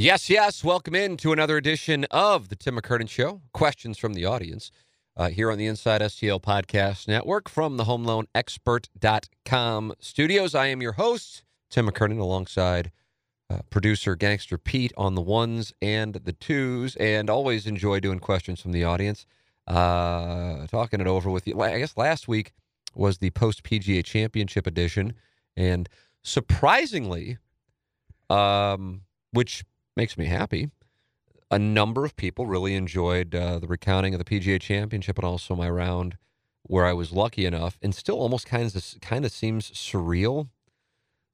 Yes, yes. Welcome in to another edition of the Tim McKernan Show. Questions from the audience uh, here on the Inside STL Podcast Network from the HomeLoanExpert.com studios. I am your host, Tim McKernan, alongside uh, producer Gangster Pete on the ones and the twos, and always enjoy doing questions from the audience. Uh, talking it over with you. I guess last week was the post PGA Championship edition, and surprisingly, um, which makes me happy. A number of people really enjoyed uh, the recounting of the PGA Championship and also my round where I was lucky enough, and still almost kind of kind of seems surreal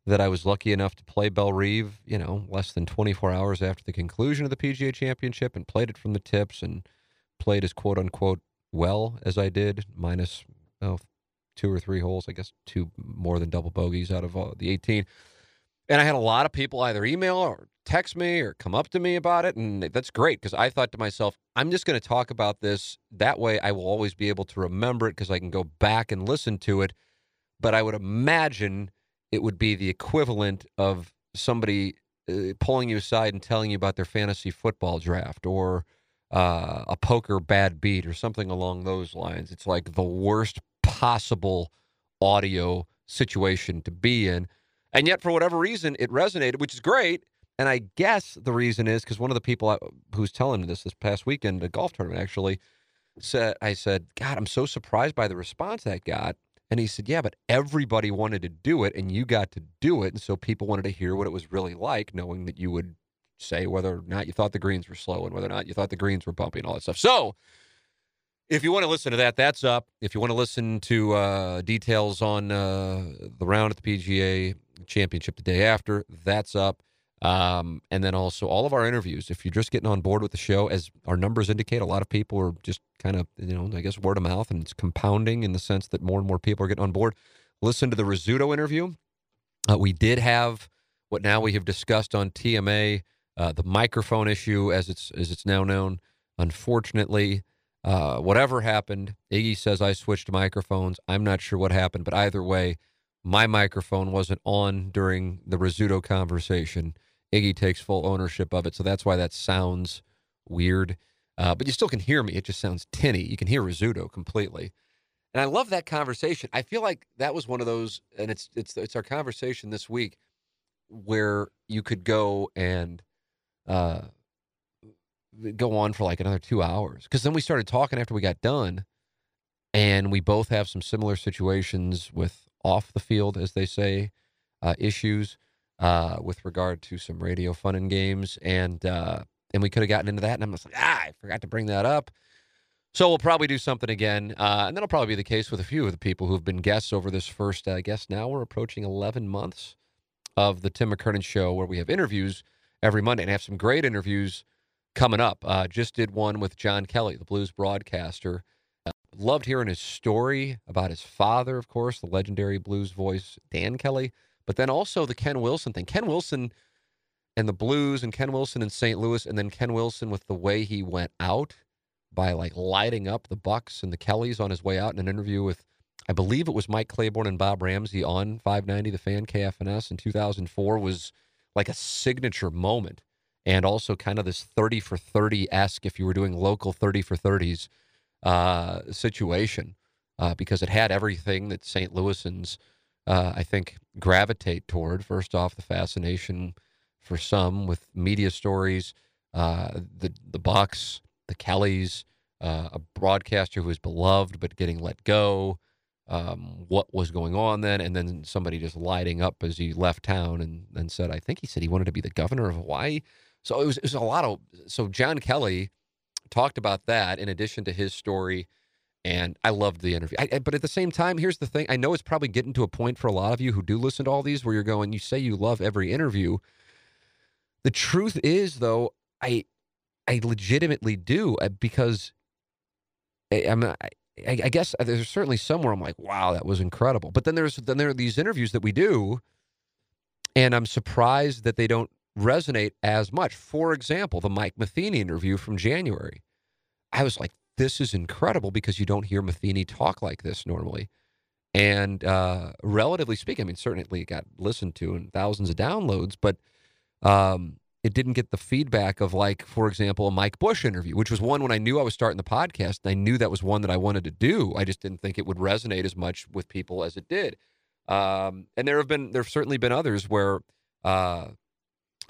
that I was lucky enough to play Bellerive, you know, less than 24 hours after the conclusion of the PGA Championship, and played it from the tips and played as quote unquote well as I did, minus oh, two or three holes, I guess two more than double bogeys out of uh, the 18. And I had a lot of people either email or text me or come up to me about it. And that's great because I thought to myself, I'm just going to talk about this. That way I will always be able to remember it because I can go back and listen to it. But I would imagine it would be the equivalent of somebody uh, pulling you aside and telling you about their fantasy football draft or uh, a poker bad beat or something along those lines. It's like the worst possible audio situation to be in. And yet, for whatever reason, it resonated, which is great. And I guess the reason is because one of the people I, who's telling me this this past weekend, a golf tournament actually, said, I said, God, I'm so surprised by the response that got. And he said, Yeah, but everybody wanted to do it and you got to do it. And so people wanted to hear what it was really like, knowing that you would say whether or not you thought the greens were slow and whether or not you thought the greens were bumpy and all that stuff. So if you want to listen to that, that's up. If you want to listen to uh, details on uh, the round at the PGA Championship the day after, that's up. Um, and then also all of our interviews. If you're just getting on board with the show, as our numbers indicate, a lot of people are just kind of, you know, I guess word of mouth, and it's compounding in the sense that more and more people are getting on board. Listen to the Rizzuto interview. Uh, we did have what now we have discussed on TMA, uh, the microphone issue, as it's as it's now known. Unfortunately, uh, whatever happened, Iggy says I switched microphones. I'm not sure what happened, but either way, my microphone wasn't on during the Rizzuto conversation. Iggy takes full ownership of it, so that's why that sounds weird. Uh, but you still can hear me. It just sounds tinny. You can hear Rizzuto completely, and I love that conversation. I feel like that was one of those, and it's it's it's our conversation this week where you could go and uh, go on for like another two hours. Because then we started talking after we got done, and we both have some similar situations with off the field, as they say, uh, issues uh, with regard to some radio fun and games, and uh, and we could have gotten into that. And I'm just like, ah, I forgot to bring that up. So we'll probably do something again, uh, and that'll probably be the case with a few of the people who've been guests over this first. I guess now we're approaching 11 months of the Tim McKernan Show, where we have interviews every Monday and have some great interviews coming up. Uh, just did one with John Kelly, the blues broadcaster. Uh, loved hearing his story about his father, of course, the legendary blues voice, Dan Kelly, but then also the Ken Wilson thing. Ken Wilson and the blues, and Ken Wilson in St. Louis, and then Ken Wilson with the way he went out by like lighting up the Bucks and the Kellys on his way out in an interview with, I believe it was Mike Claiborne and Bob Ramsey on 590 The Fan KFNS in 2004 was like a signature moment and also kind of this 30 for 30 esque, if you were doing local 30 for 30s uh, situation, uh, because it had everything that St. Louisans, uh, I think, gravitate toward. First off, the fascination for some with media stories, uh, the the Bucks, the Kellys, uh, a broadcaster who was beloved but getting let go. Um, what was going on then, and then somebody just lighting up as he left town and, and said, I think he said he wanted to be the governor of Hawaii. So it was, it was a lot of. So John Kelly talked about that in addition to his story, and I loved the interview. I, but at the same time, here's the thing: I know it's probably getting to a point for a lot of you who do listen to all these where you're going, you say you love every interview. the truth is, though, I I legitimately do uh, because I, I'm. I, I guess there's certainly somewhere I'm like, wow, that was incredible. But then there's then there are these interviews that we do, and I'm surprised that they don't resonate as much. For example, the Mike Matheny interview from January. I was like, this is incredible because you don't hear Matheny talk like this normally. And uh, relatively speaking, I mean, certainly it got listened to and thousands of downloads, but um, it didn't get the feedback of, like, for example, a Mike Bush interview, which was one when I knew I was starting the podcast. and I knew that was one that I wanted to do. I just didn't think it would resonate as much with people as it did. Um, and there have been, there have certainly been others where uh,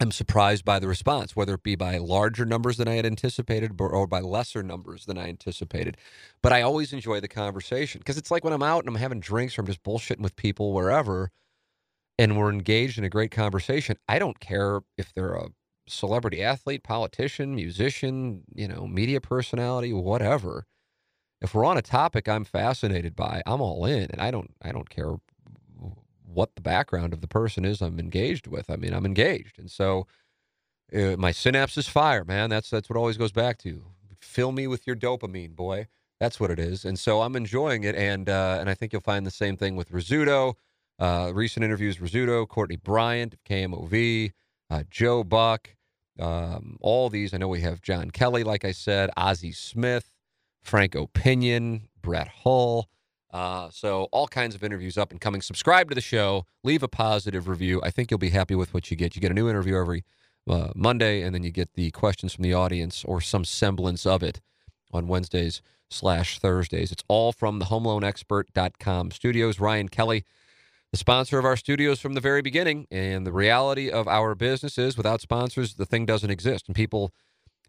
I'm surprised by the response, whether it be by larger numbers than I had anticipated or by lesser numbers than I anticipated. But I always enjoy the conversation because it's like when I'm out and I'm having drinks or I'm just bullshitting with people wherever and we're engaged in a great conversation. I don't care if they're a celebrity athlete, politician, musician, you know, media personality, whatever. If we're on a topic I'm fascinated by, I'm all in and I don't I don't care what the background of the person is I'm engaged with. I mean, I'm engaged, and so uh, my synapses fire, man. That's that's what always goes back to. Fill me with your dopamine, boy. That's what it is, and so I'm enjoying it, and uh, and I think you'll find the same thing with Rizzuto. Uh, recent interviews, Rizzuto, Courtney Bryant of KMOV, uh, Joe Buck, um, all these. I know we have John Kelly, like I said, Ozzie Smith, Frank O. Pinion, Brett Hull. Uh, so all kinds of interviews up and coming. Subscribe to the show. Leave a positive review. I think you'll be happy with what you get. You get a new interview every uh, Monday, and then you get the questions from the audience or some semblance of it on Wednesdays slash Thursdays. It's all from the HomeLoanExpert.com studios. Ryan Kelly, the sponsor of our studios from the very beginning. And the reality of our business is without sponsors, the thing doesn't exist. And people,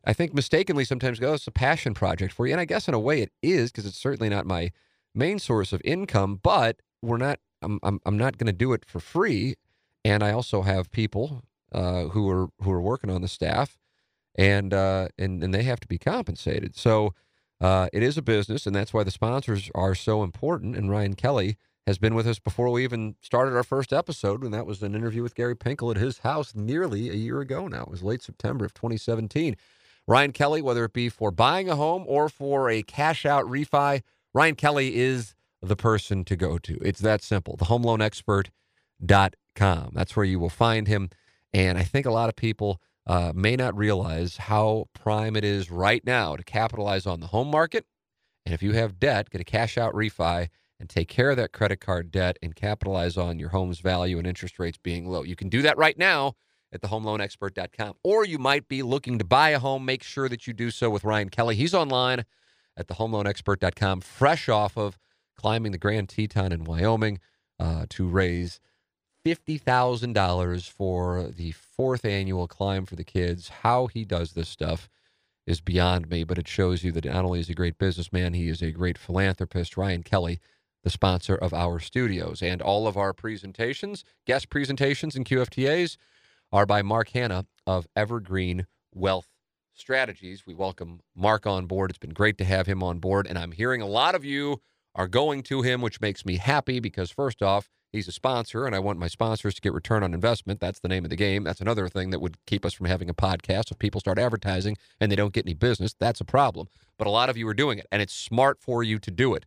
I think, mistakenly sometimes go, it's a passion project for you. And I guess in a way it is because it's certainly not my – main source of income, but we're not. I'm I'm, I'm not going to do it for free, and I also have people uh, who are who are working on the staff, and uh, and and they have to be compensated. So uh, it is a business, and that's why the sponsors are so important. And Ryan Kelly has been with us before we even started our first episode, and that was an interview with Gary Pinkel at his house nearly a year ago. Now it was late September of 2017. Ryan Kelly, whether it be for buying a home or for a cash out refi Ryan Kelly is the person to go to. It's that simple. TheHomeLoanExpert.com. That's where you will find him. And I think a lot of people uh, may not realize how prime it is right now to capitalize on the home market. And if you have debt, get a cash out refi and take care of that credit card debt and capitalize on your home's value and interest rates being low. You can do that right now at thehomeloanexpert.com. Or you might be looking to buy a home. Make sure that you do so with Ryan Kelly. He's online at thehomeloanexpert.com, fresh off of climbing the Grand Teton in Wyoming uh, to raise $50,000 for the fourth annual climb for the kids. How he does this stuff is beyond me, but it shows you that not only is he a great businessman, he is a great philanthropist. Ryan Kelly, the sponsor of our studios. And all of our presentations, guest presentations and QFTAs, are by Mark Hanna of Evergreen Wealth strategies. We welcome Mark on board. It's been great to have him on board. And I'm hearing a lot of you are going to him, which makes me happy because, first off, he's a sponsor and I want my sponsors to get return on investment. That's the name of the game. That's another thing that would keep us from having a podcast. If people start advertising and they don't get any business, that's a problem. But a lot of you are doing it and it's smart for you to do it.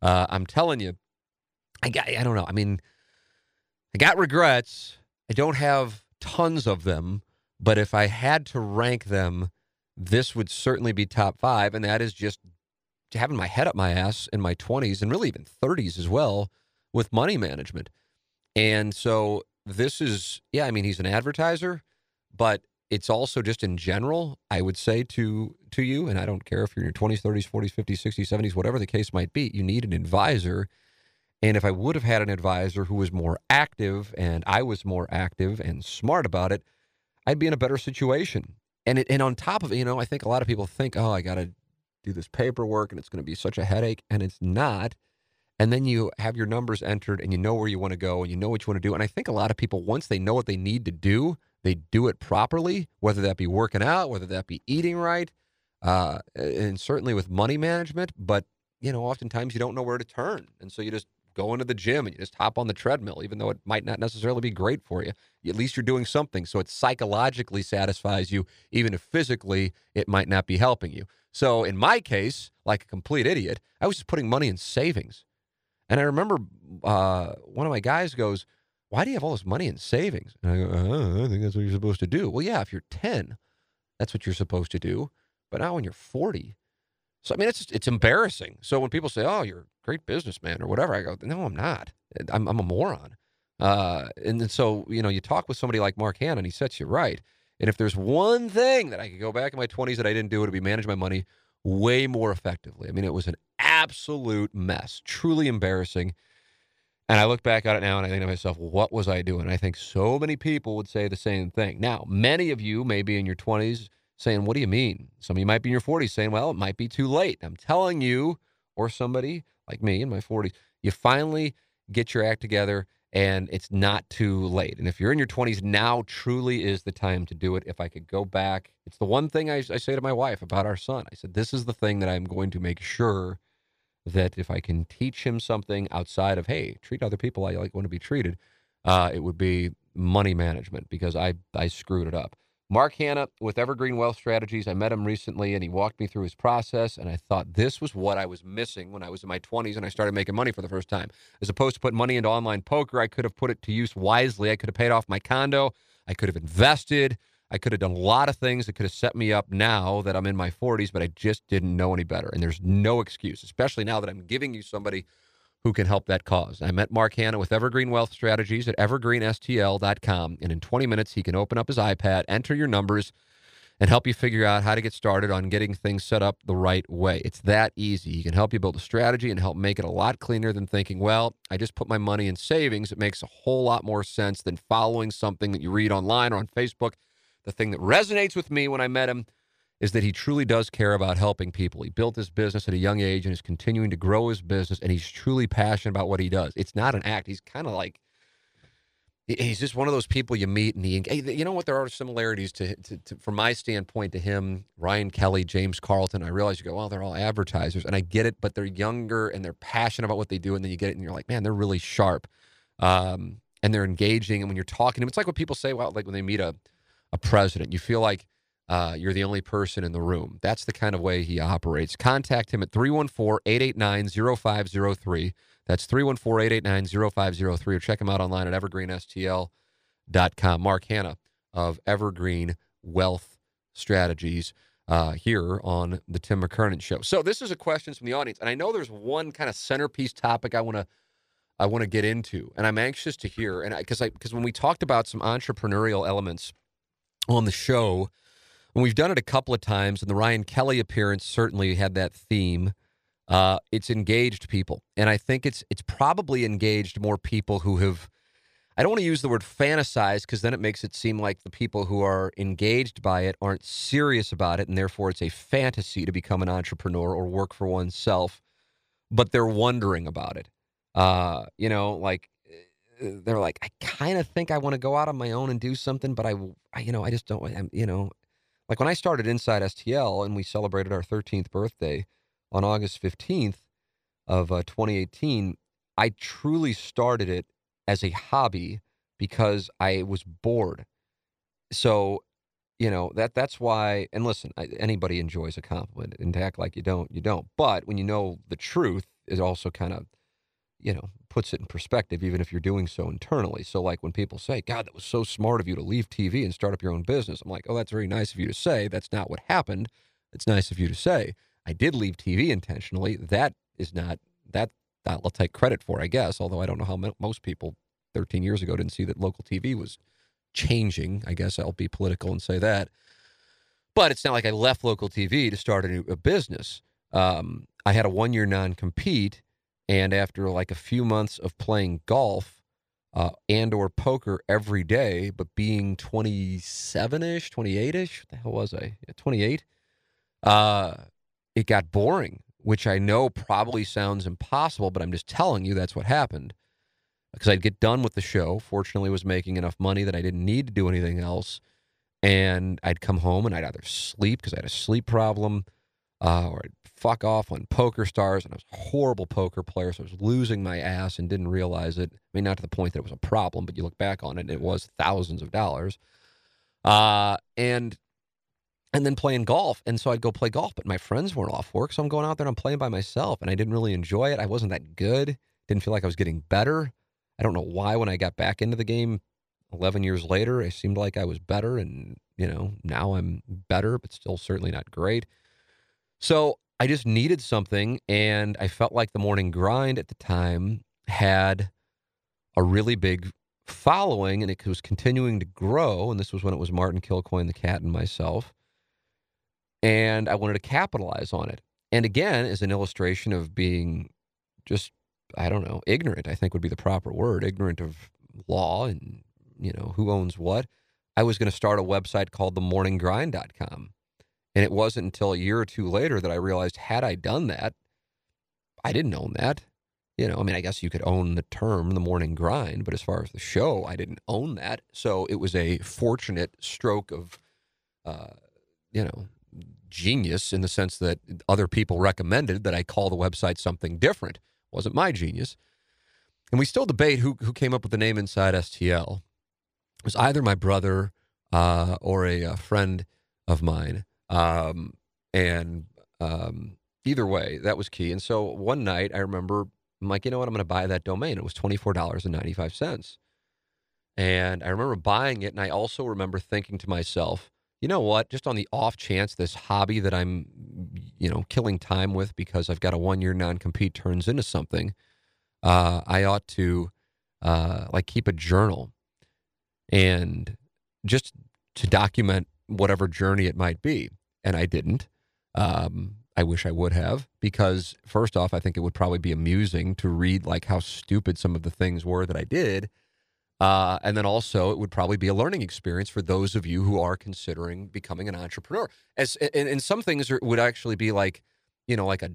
Uh, I'm telling you, I, I don't know. I mean, I got regrets. I don't have tons of them, but if I had to rank them, this would certainly be top five, and that is just having my head up my ass in my 20s and really even 30s as well with money management. And so this is, yeah, I mean, he's an advertiser, but it's also just in general, I would say to to you, and I don't care if you're in your 20s, 30s, 40s, 50s, 60s, 70s, whatever the case might be, you need an advisor. And if I would have had an advisor who was more active and I was more active and smart about it, I'd be in a better situation and it, and on top of it, you know, I think a lot of people think, oh, I got to do this paperwork and it's going to be such a headache, and it's not. And then you have your numbers entered and you know where you want to go and you know what you want to do. And I think a lot of people, once they know what they need to do, they do it properly, whether that be working out, whether that be eating right, uh, and certainly with money management. But, you know, oftentimes you don't know where to turn. And so you just go to the gym and you just hop on the treadmill, even though it might not necessarily be great for you. At least you're doing something. So it psychologically satisfies you, even if physically it might not be helping you. So in my case, like a complete idiot, I was just putting money in savings. And I remember uh, one of my guys goes, Why do you have all this money in savings? And I go, oh, I think that's what you're supposed to do. Well, yeah, if you're 10, that's what you're supposed to do. But now when you're 40, so I mean, it's it's embarrassing. So when people say, "Oh, you're great businessman" or whatever, I go, "No, I'm not. I'm I'm a moron." Uh, and then so you know, you talk with somebody like Mark Hanna, and he sets you right. And if there's one thing that I could go back in my 20s that I didn't do, it would be manage my money way more effectively. I mean, it was an absolute mess, truly embarrassing. And I look back at it now and I think to myself, what was I doing? I think so many people would say the same thing. Now, many of you may be in your 20s saying, What do you mean? Some of you might be in your 40s saying, Well, it might be too late. I'm telling you, or somebody like me in my 40s, you finally get your act together and it's not too late. And if you're in your 20s, now truly is the time to do it. If I could go back, it's the one thing I, I say to my wife about our son. I said, This is the thing that I'm going to make sure that if I can teach him something outside of, hey, treat other people I like want to be treated, uh, it would be money management because I, I screwed it up. Mark Hanna with Evergreen Wealth Strategies. I met him recently and he walked me through his process. And I thought this was what I was missing when I was in my 20s and I started making money for the first time. As opposed to putting money into online poker, I could have put it to use wisely. I could have paid off my condo. I could have invested. I could have done a lot of things that could have set me up now that I'm in my 40s, but I just didn't know any better. And there's no excuse, especially now that I'm giving you somebody who can help that cause. I met Mark Hanna with Evergreen Wealth Strategies at evergreenstl.com. And in 20 minutes, he can open up his iPad, enter your numbers, and help you figure out how to get started on getting things set up the right way. It's that easy. He can help you build a strategy and help make it a lot cleaner than thinking, well, I just put my money in savings. It makes a whole lot more sense than following something that you read online or on Facebook. The thing that resonates with me when I met him is that he truly does care about helping people. He built this business at a young age and is continuing to grow his business, and he's truly passionate about what he does. It's not an act. He's kind of like he's just one of those people you meet, and he, you know what? There are similarities to, to, to, from my standpoint, to him, Ryan Kelly, James Carlton. I realize you go, well, they're all advertisers, and I get it, but they're younger and they're passionate about what they do, and then you get it, and you're like, man, they're really sharp, um, and they're engaging, and when you're talking to them, it's like what people say, well, like when they meet a a president, you feel like uh, you're the only person in the room. That's the kind of way he operates. Contact him at 314 889 0503. That's 314 889 0503. Or check him out online at evergreenstl.com. Mark Hanna of Evergreen Wealth Strategies uh, here on the Tim McKernan Show. So this is a question from the audience, and I know there's one kind of centerpiece topic I want to I want to get into, and I'm anxious to hear. And because I because when we talked about some entrepreneurial elements on the show and we've done it a couple of times, and the Ryan Kelly appearance certainly had that theme. Uh, it's engaged people, and I think it's it's probably engaged more people who have. I don't want to use the word fantasize because then it makes it seem like the people who are engaged by it aren't serious about it, and therefore it's a fantasy to become an entrepreneur or work for oneself. But they're wondering about it. Uh, you know, like uh, they're like, I kind of think I want to go out on my own and do something, but I, I you know, I just don't. I'm, you know, like when I started Inside STL and we celebrated our 13th birthday on August 15th of uh, 2018, I truly started it as a hobby because I was bored. So, you know, that that's why and listen, I, anybody enjoys a compliment and to act like you don't, you don't. But when you know the truth, it also kind of you know, puts it in perspective, even if you're doing so internally. So, like when people say, God, that was so smart of you to leave TV and start up your own business, I'm like, oh, that's very nice of you to say. That's not what happened. It's nice of you to say. I did leave TV intentionally. That is not, that, that I'll take credit for, I guess, although I don't know how most people 13 years ago didn't see that local TV was changing. I guess I'll be political and say that. But it's not like I left local TV to start a, new, a business. Um, I had a one year non compete and after like a few months of playing golf uh, and or poker every day, but being 27-ish, 28-ish, what the hell was I? 28. Uh, it got boring, which I know probably sounds impossible, but I'm just telling you that's what happened. Because I'd get done with the show. Fortunately, was making enough money that I didn't need to do anything else. And I'd come home and I'd either sleep because I had a sleep problem uh, or I'd fuck off on Poker Stars, and I was a horrible poker player, so I was losing my ass and didn't realize it. I mean, not to the point that it was a problem, but you look back on it, it was thousands of dollars. Uh, and and then playing golf, and so I'd go play golf, but my friends weren't off work, so I'm going out there and I'm playing by myself, and I didn't really enjoy it. I wasn't that good. Didn't feel like I was getting better. I don't know why. When I got back into the game, 11 years later, I seemed like I was better, and you know now I'm better, but still certainly not great. So I just needed something. And I felt like the morning grind at the time had a really big following and it was continuing to grow. And this was when it was Martin Kilcoyne, the cat, and myself. And I wanted to capitalize on it. And again, as an illustration of being just, I don't know, ignorant, I think would be the proper word, ignorant of law and, you know, who owns what. I was going to start a website called themorninggrind.com. And it wasn't until a year or two later that I realized had I done that, I didn't own that. You know, I mean, I guess you could own the term the morning grind, but as far as the show, I didn't own that. So it was a fortunate stroke of, uh, you know, genius in the sense that other people recommended that I call the website something different. It wasn't my genius. And we still debate who, who came up with the name Inside STL. It was either my brother uh, or a, a friend of mine. Um, and um, either way, that was key. And so one night I remember I'm like, you know what? I'm going to buy that domain. It was $24.95. And I remember buying it. And I also remember thinking to myself, you know what? Just on the off chance this hobby that I'm, you know, killing time with because I've got a one year non compete turns into something, uh, I ought to uh, like keep a journal and just to document whatever journey it might be. And I didn't. Um, I wish I would have because first off, I think it would probably be amusing to read like how stupid some of the things were that I did. Uh, and then also, it would probably be a learning experience for those of you who are considering becoming an entrepreneur. As and, and some things are, would actually be like, you know, like a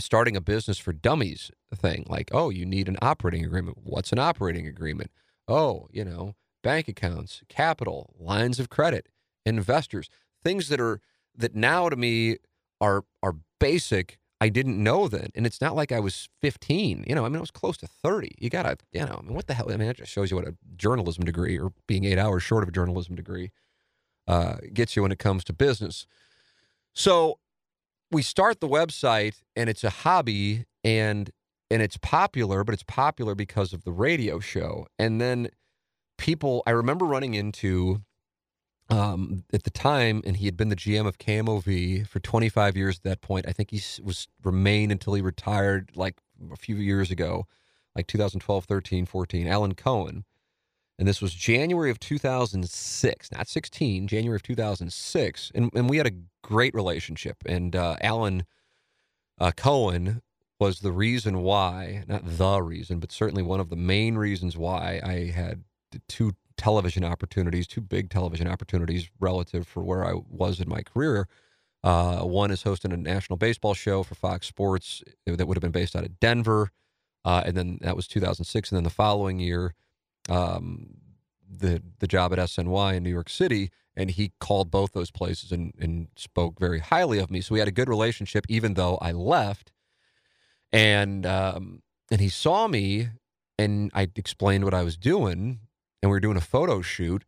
starting a business for dummies thing. Like, oh, you need an operating agreement. What's an operating agreement? Oh, you know, bank accounts, capital, lines of credit, investors, things that are that now to me are are basic. I didn't know then, and it's not like I was 15. You know, I mean, I was close to 30. You gotta, you know, I mean, what the hell? I mean, it just shows you what a journalism degree or being eight hours short of a journalism degree uh, gets you when it comes to business. So we start the website, and it's a hobby, and and it's popular, but it's popular because of the radio show, and then people, I remember running into um, at the time, and he had been the GM of KMOV for 25 years at that point. I think he was remained until he retired like a few years ago, like 2012, 13, 14. Alan Cohen. And this was January of 2006, not 16, January of 2006. And, and we had a great relationship. And uh, Alan uh, Cohen was the reason why, not the reason, but certainly one of the main reasons why I had two television opportunities, two big television opportunities relative for where I was in my career. Uh, one is hosting a national baseball show for Fox Sports uh, that would have been based out of Denver, uh, and then that was 2006. And then the following year, um, the the job at SNY in New York City, and he called both those places and, and spoke very highly of me. So we had a good relationship, even though I left. And um, and he saw me, and I explained what I was doing, and we were doing a photo shoot,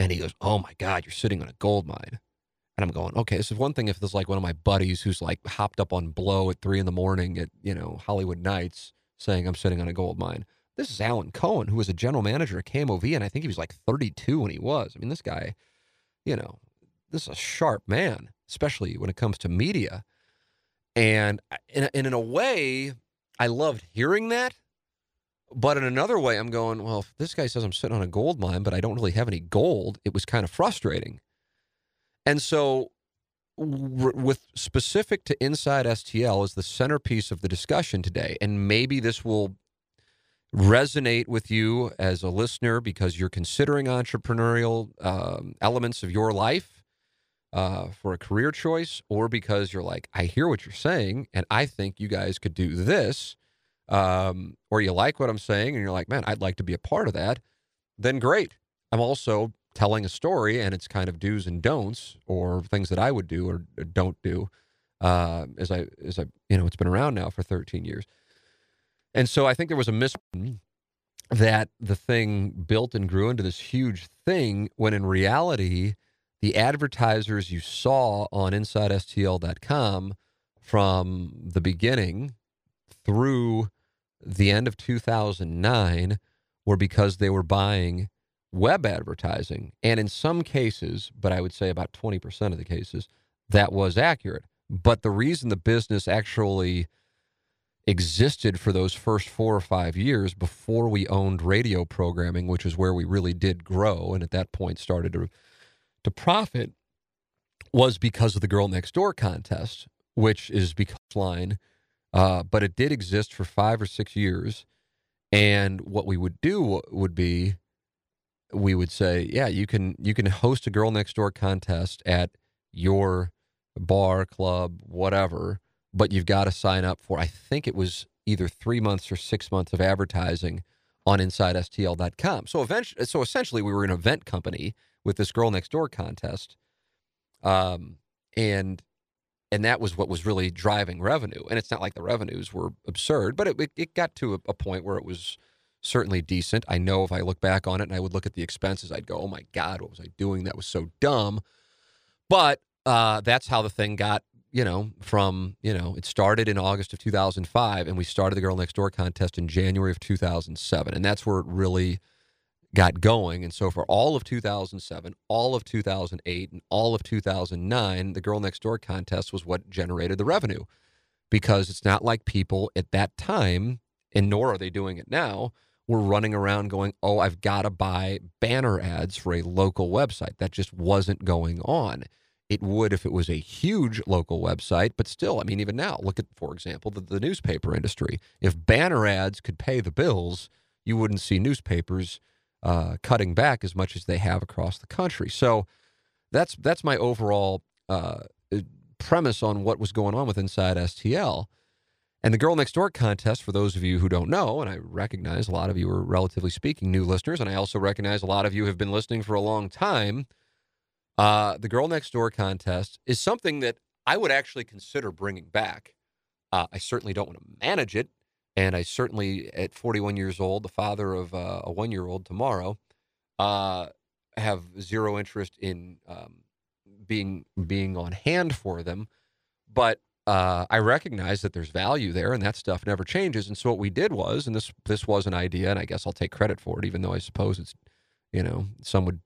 and he goes, "Oh my God, you're sitting on a gold mine." And I'm going, okay, this is one thing if there's like one of my buddies who's like hopped up on blow at three in the morning at, you know, Hollywood Nights saying I'm sitting on a gold mine. This is Alan Cohen, who was a general manager at KMOV, and I think he was like 32 when he was. I mean, this guy, you know, this is a sharp man, especially when it comes to media. And, and in a way, I loved hearing that but in another way, I'm going, well, if this guy says I'm sitting on a gold mine, but I don't really have any gold, it was kind of frustrating. And so, r- with specific to Inside STL is the centerpiece of the discussion today. And maybe this will resonate with you as a listener because you're considering entrepreneurial um, elements of your life uh, for a career choice, or because you're like, I hear what you're saying, and I think you guys could do this um, or you like what I'm saying and you're like, man, I'd like to be a part of that, then great. I'm also telling a story and it's kind of do's and don'ts or things that I would do or don't do uh, as I as I you know it's been around now for 13 years, and so I think there was a mis that the thing built and grew into this huge thing when in reality the advertisers you saw on InsideSTL.com from the beginning through the end of 2009 were because they were buying web advertising. And in some cases, but I would say about 20% of the cases, that was accurate. But the reason the business actually existed for those first four or five years before we owned radio programming, which is where we really did grow and at that point started to, to profit, was because of the Girl Next Door contest, which is because line. Uh, but it did exist for five or six years. And what we would do would be we would say, yeah, you can you can host a girl next door contest at your bar, club, whatever, but you've got to sign up for I think it was either 3 months or 6 months of advertising on insidestl.com. So eventually so essentially we were an event company with this girl next door contest. Um and and that was what was really driving revenue. And it's not like the revenues were absurd, but it it got to a, point where it was certainly decent. I know if I look back on it and I would look at the expenses, I'd go, "Oh my God, what was I doing? That was so dumb." But uh, that's how the thing got. You know, from you know, it started in August of 2005, and we started the Girl Next Door contest in January of 2007, and that's where it really got going. And so for all of 2007, all of 2008, and all of 2009, the Girl Next Door contest was what generated the revenue, because it's not like people at that time, and nor are they doing it now were running around going, oh, I've got to buy banner ads for a local website. That just wasn't going on. It would if it was a huge local website, but still, I mean, even now, look at, for example, the, the newspaper industry. If banner ads could pay the bills, you wouldn't see newspapers uh, cutting back as much as they have across the country. So that's that's my overall uh, premise on what was going on with Inside STL. And the Girl Next Door contest, for those of you who don't know, and I recognize a lot of you are relatively speaking new listeners, and I also recognize a lot of you have been listening for a long time. Uh, the Girl Next Door contest is something that I would actually consider bringing back. Uh, I certainly don't want to manage it, and I certainly, at 41 years old, the father of uh, a one year old tomorrow, uh, have zero interest in um, being being on hand for them. But uh, I recognize that there's value there, and that stuff never changes. And so what we did was, and this this was an idea, and I guess I'll take credit for it, even though I suppose it's, you know, some would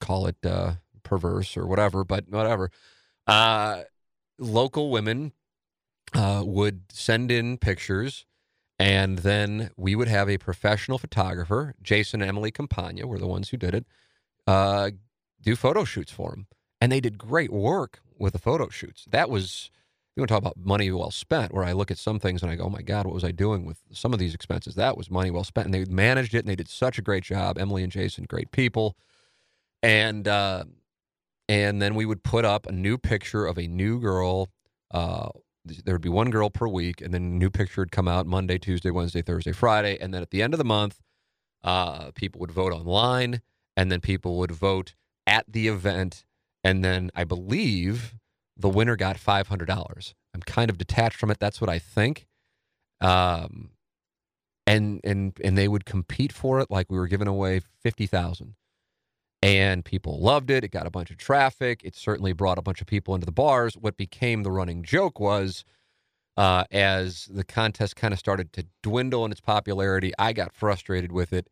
call it uh, perverse or whatever, but whatever. Uh, local women uh, would send in pictures, and then we would have a professional photographer, Jason and Emily Campagna, were the ones who did it, uh, do photo shoots for them, and they did great work with the photo shoots. That was you want to talk about money well spent, where I look at some things and I go, oh my God, what was I doing with some of these expenses? That was money well spent. And they managed it and they did such a great job. Emily and Jason, great people. And, uh, and then we would put up a new picture of a new girl. Uh, there would be one girl per week, and then a new picture would come out Monday, Tuesday, Wednesday, Thursday, Friday. And then at the end of the month, uh, people would vote online, and then people would vote at the event. And then I believe the winner got $500. I'm kind of detached from it. That's what I think. Um, and and and they would compete for it like we were giving away 50,000. And people loved it. It got a bunch of traffic. It certainly brought a bunch of people into the bars. What became the running joke was uh, as the contest kind of started to dwindle in its popularity, I got frustrated with it.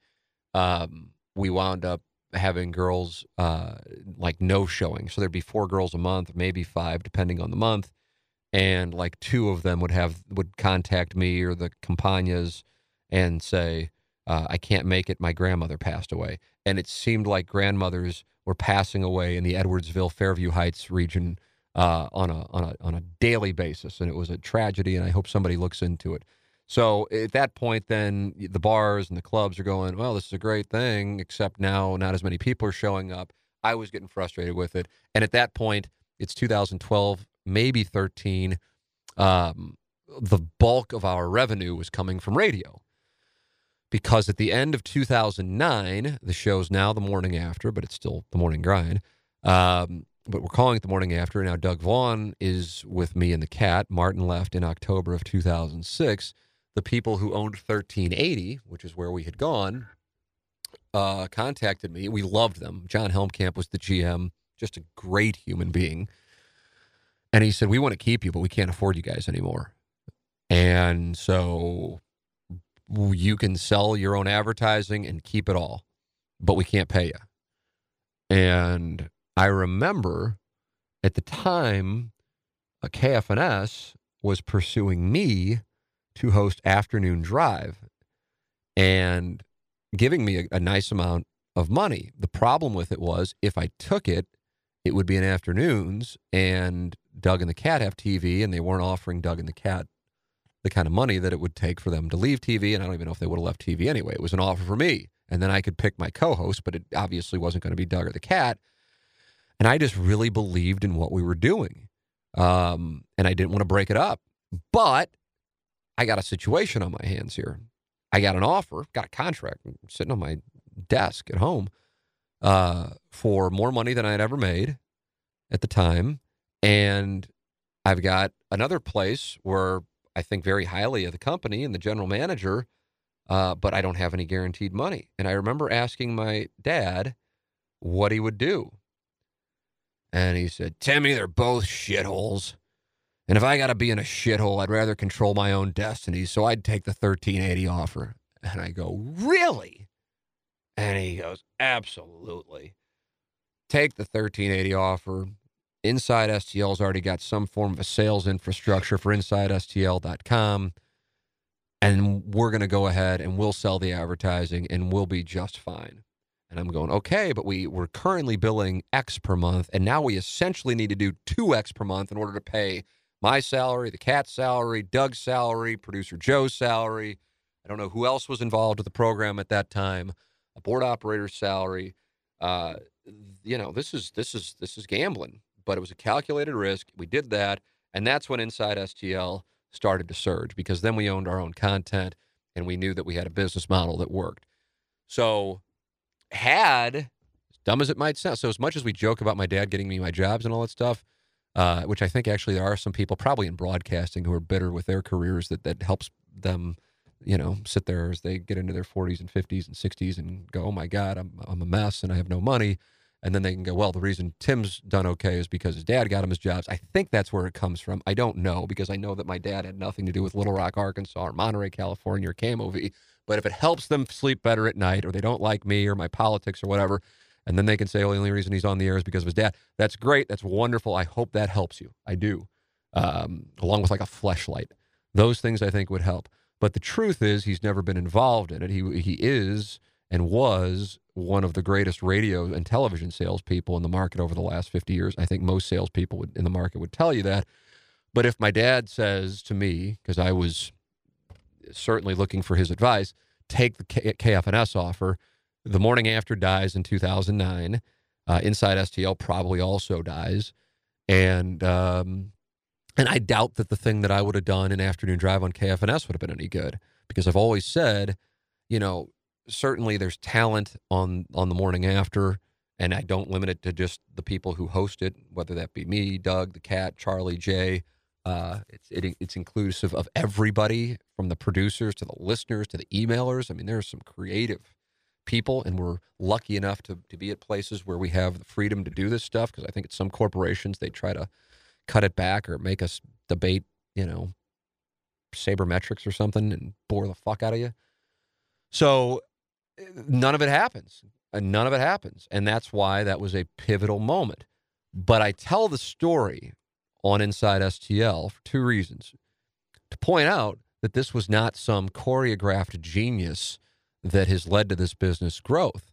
Um, we wound up having girls uh, like no showing. So there'd be four girls a month, maybe five, depending on the month. And like two of them would have would contact me or the Campagnas and say, uh, "I can't make it. My grandmother passed away." And it seemed like grandmothers were passing away in the Edwardsville, Fairview Heights region uh, on a on a on a daily basis, and it was a tragedy. And I hope somebody looks into it. So at that point, then the bars and the clubs are going, well, this is a great thing, except now not as many people are showing up. I was getting frustrated with it. And at that point, it's 2012, maybe 13. Um, the bulk of our revenue was coming from radio. Because at the end of 2009, the show's now the morning after, but it's still the morning grind. Um, but we're calling it the morning after. Now, Doug Vaughn is with me and the cat. Martin left in October of 2006. The people who owned 1380, which is where we had gone, uh, contacted me. We loved them. John Helmkamp was the GM, just a great human being. And he said, We want to keep you, but we can't afford you guys anymore. And so you can sell your own advertising and keep it all, but we can't pay you. And I remember at the time, uh, a KFNS was pursuing me to host Afternoon Drive and giving me a, a nice amount of money. The problem with it was if I took it, it would be in afternoons, and Doug and the Cat have TV, and they weren't offering Doug and the Cat the kind of money that it would take for them to leave TV. And I don't even know if they would have left TV anyway. It was an offer for me. And then I could pick my co host, but it obviously wasn't going to be Doug or the Cat. And I just really believed in what we were doing. Um, and I didn't want to break it up. But I got a situation on my hands here. I got an offer, got a contract sitting on my desk at home uh, for more money than I had ever made at the time. And I've got another place where I think very highly of the company and the general manager, uh, but I don't have any guaranteed money. And I remember asking my dad what he would do. And he said, Timmy, they're both shitholes. And if I got to be in a shithole, I'd rather control my own destiny. So I'd take the 1380 offer. And I go, Really? And he goes, Absolutely. Take the 1380 offer. Inside STL's already got some form of a sales infrastructure for InsideSTL.com. And we're going to go ahead and we'll sell the advertising and we'll be just fine. And I'm going, okay, but we, we're currently billing X per month. And now we essentially need to do 2X per month in order to pay my salary, the cat's salary, Doug's salary, producer Joe's salary. I don't know who else was involved with the program at that time, a board operator's salary. Uh, you know, this is this is this is gambling but it was a calculated risk. We did that, and that's when Inside STL started to surge because then we owned our own content and we knew that we had a business model that worked. So, had as dumb as it might sound, so as much as we joke about my dad getting me my jobs and all that stuff, uh, which I think actually there are some people probably in broadcasting who are bitter with their careers that that helps them, you know, sit there as they get into their 40s and 50s and 60s and go, oh my God, I'm I'm a mess and I have no money and then they can go, well, the reason Tim's done okay is because his dad got him his jobs. I think that's where it comes from. I don't know because I know that my dad had nothing to do with Little Rock, Arkansas, or Monterey, California, or KMOV. But if it helps them sleep better at night, or they don't like me or my politics or whatever, and then they can say, "Oh, the only reason he's on the air is because of his dad." That's great. That's wonderful. I hope that helps you. I do, um, along with like a fleshlight. Those things I think would help. But the truth is, he's never been involved in it. He he is and was one of the greatest radio and television salespeople in the market over the last 50 years. I think most salespeople would, in the market would tell you that. But if my dad says to me, because I was certainly looking for his advice, take the K- KFNS offer, the morning after dies in 2009. Uh, Inside STL probably also dies, and um, and I doubt that the thing that I would have done in afternoon drive on KFNS would have been any good because I've always said, you know, certainly there's talent on on the morning after and I don't limit it to just the people who host it, whether that be me, Doug, the cat, Charlie, Jay. Uh, it's it, it's inclusive of everybody from the producers to the listeners to the emailers. I mean, there's some creative people, and we're lucky enough to to be at places where we have the freedom to do this stuff. Because I think at some corporations they try to cut it back or make us debate, you know, sabermetrics or something and bore the fuck out of you. So none of it happens. And none of it happens. And that's why that was a pivotal moment. But I tell the story on Inside STL for two reasons. To point out that this was not some choreographed genius that has led to this business growth.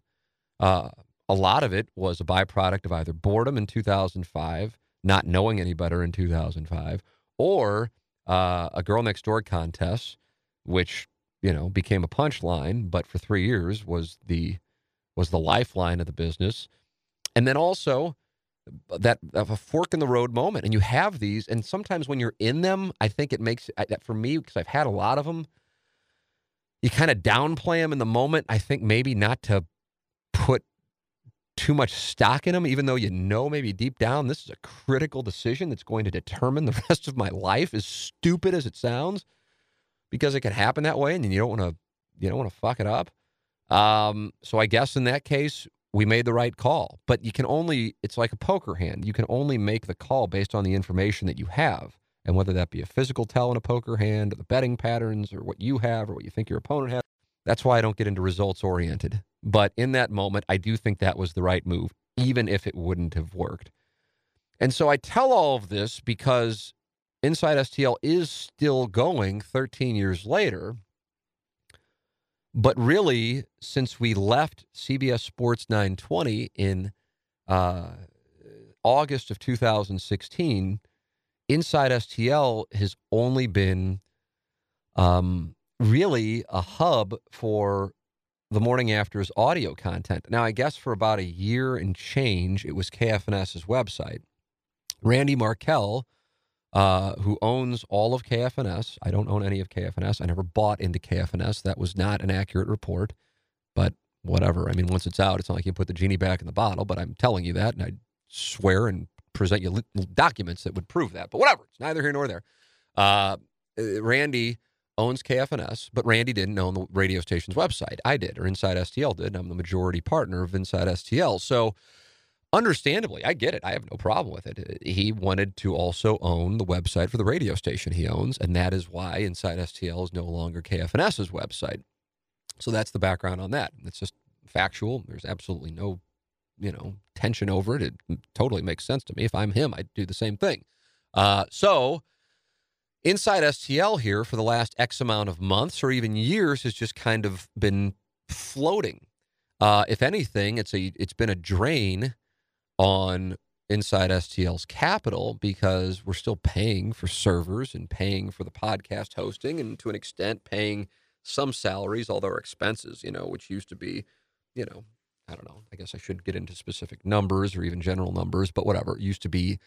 Uh, a lot of it was a byproduct of either boredom in 2005, not knowing any better in 2005, or uh, a girl next door contest, which you know, became a punchline, but for three years was the was the lifeline of the business. And then also uh, that of a fork in the road moment. And you have these, and sometimes when you're in them, I think it makes that for me because I've had a lot of them. You kind of downplay them in the moment. I think maybe not to put too much stock in them, even though you know maybe deep down this is a critical decision that's going to determine the rest of my life, as stupid as it sounds, because it could happen that way, and you don't want to you don't want to fuck it up. Um, so I guess in that case, we made the right call. But you can only it's like a poker hand. You can only make the call based on the information that you have. And whether that be a physical tell in a poker hand, or the betting patterns, or what you have, or what you think your opponent has. That's why I don't get into results oriented. But in that moment, I do think that was the right move, even if it wouldn't have worked. And so I tell all of this because Inside STL is still going 13 years later. But really, since we left CBS Sports 920 in uh, August of 2016, Inside STL has only been um, really a hub for the morning after's audio content. Now, I guess for about a year and change, it was KFNS's website. Randy Markell, uh, who owns all of KFNS, I don't own any of KFNS. I never bought into KFNS. That was not an accurate report, but whatever. I mean, once it's out, it's not like you put the genie back in the bottle, but I'm telling you that, and I swear and present you documents that would prove that. But whatever, it's neither here nor there. Uh, Randy owns KFNS, but Randy didn't own the radio station's website. I did, or Inside STL did. I'm the majority partner of Inside STL. So, understandably, I get it. I have no problem with it. He wanted to also own the website for the radio station he owns, and that is why Inside STL is no longer KFNS's website. So that's the background on that. It's just factual. There's absolutely no, you know, tension over it. It totally makes sense to me. If I'm him, I'd do the same thing. Uh, so Inside STL here for the last X amount of months or even years has just kind of been floating. Uh, if anything, it's a it's been a drain on Inside STL's capital because we're still paying for servers and paying for the podcast hosting and to an extent paying some salaries, although our expenses, you know, which used to be, you know, I don't know. I guess I should get into specific numbers or even general numbers, but whatever. It used to be,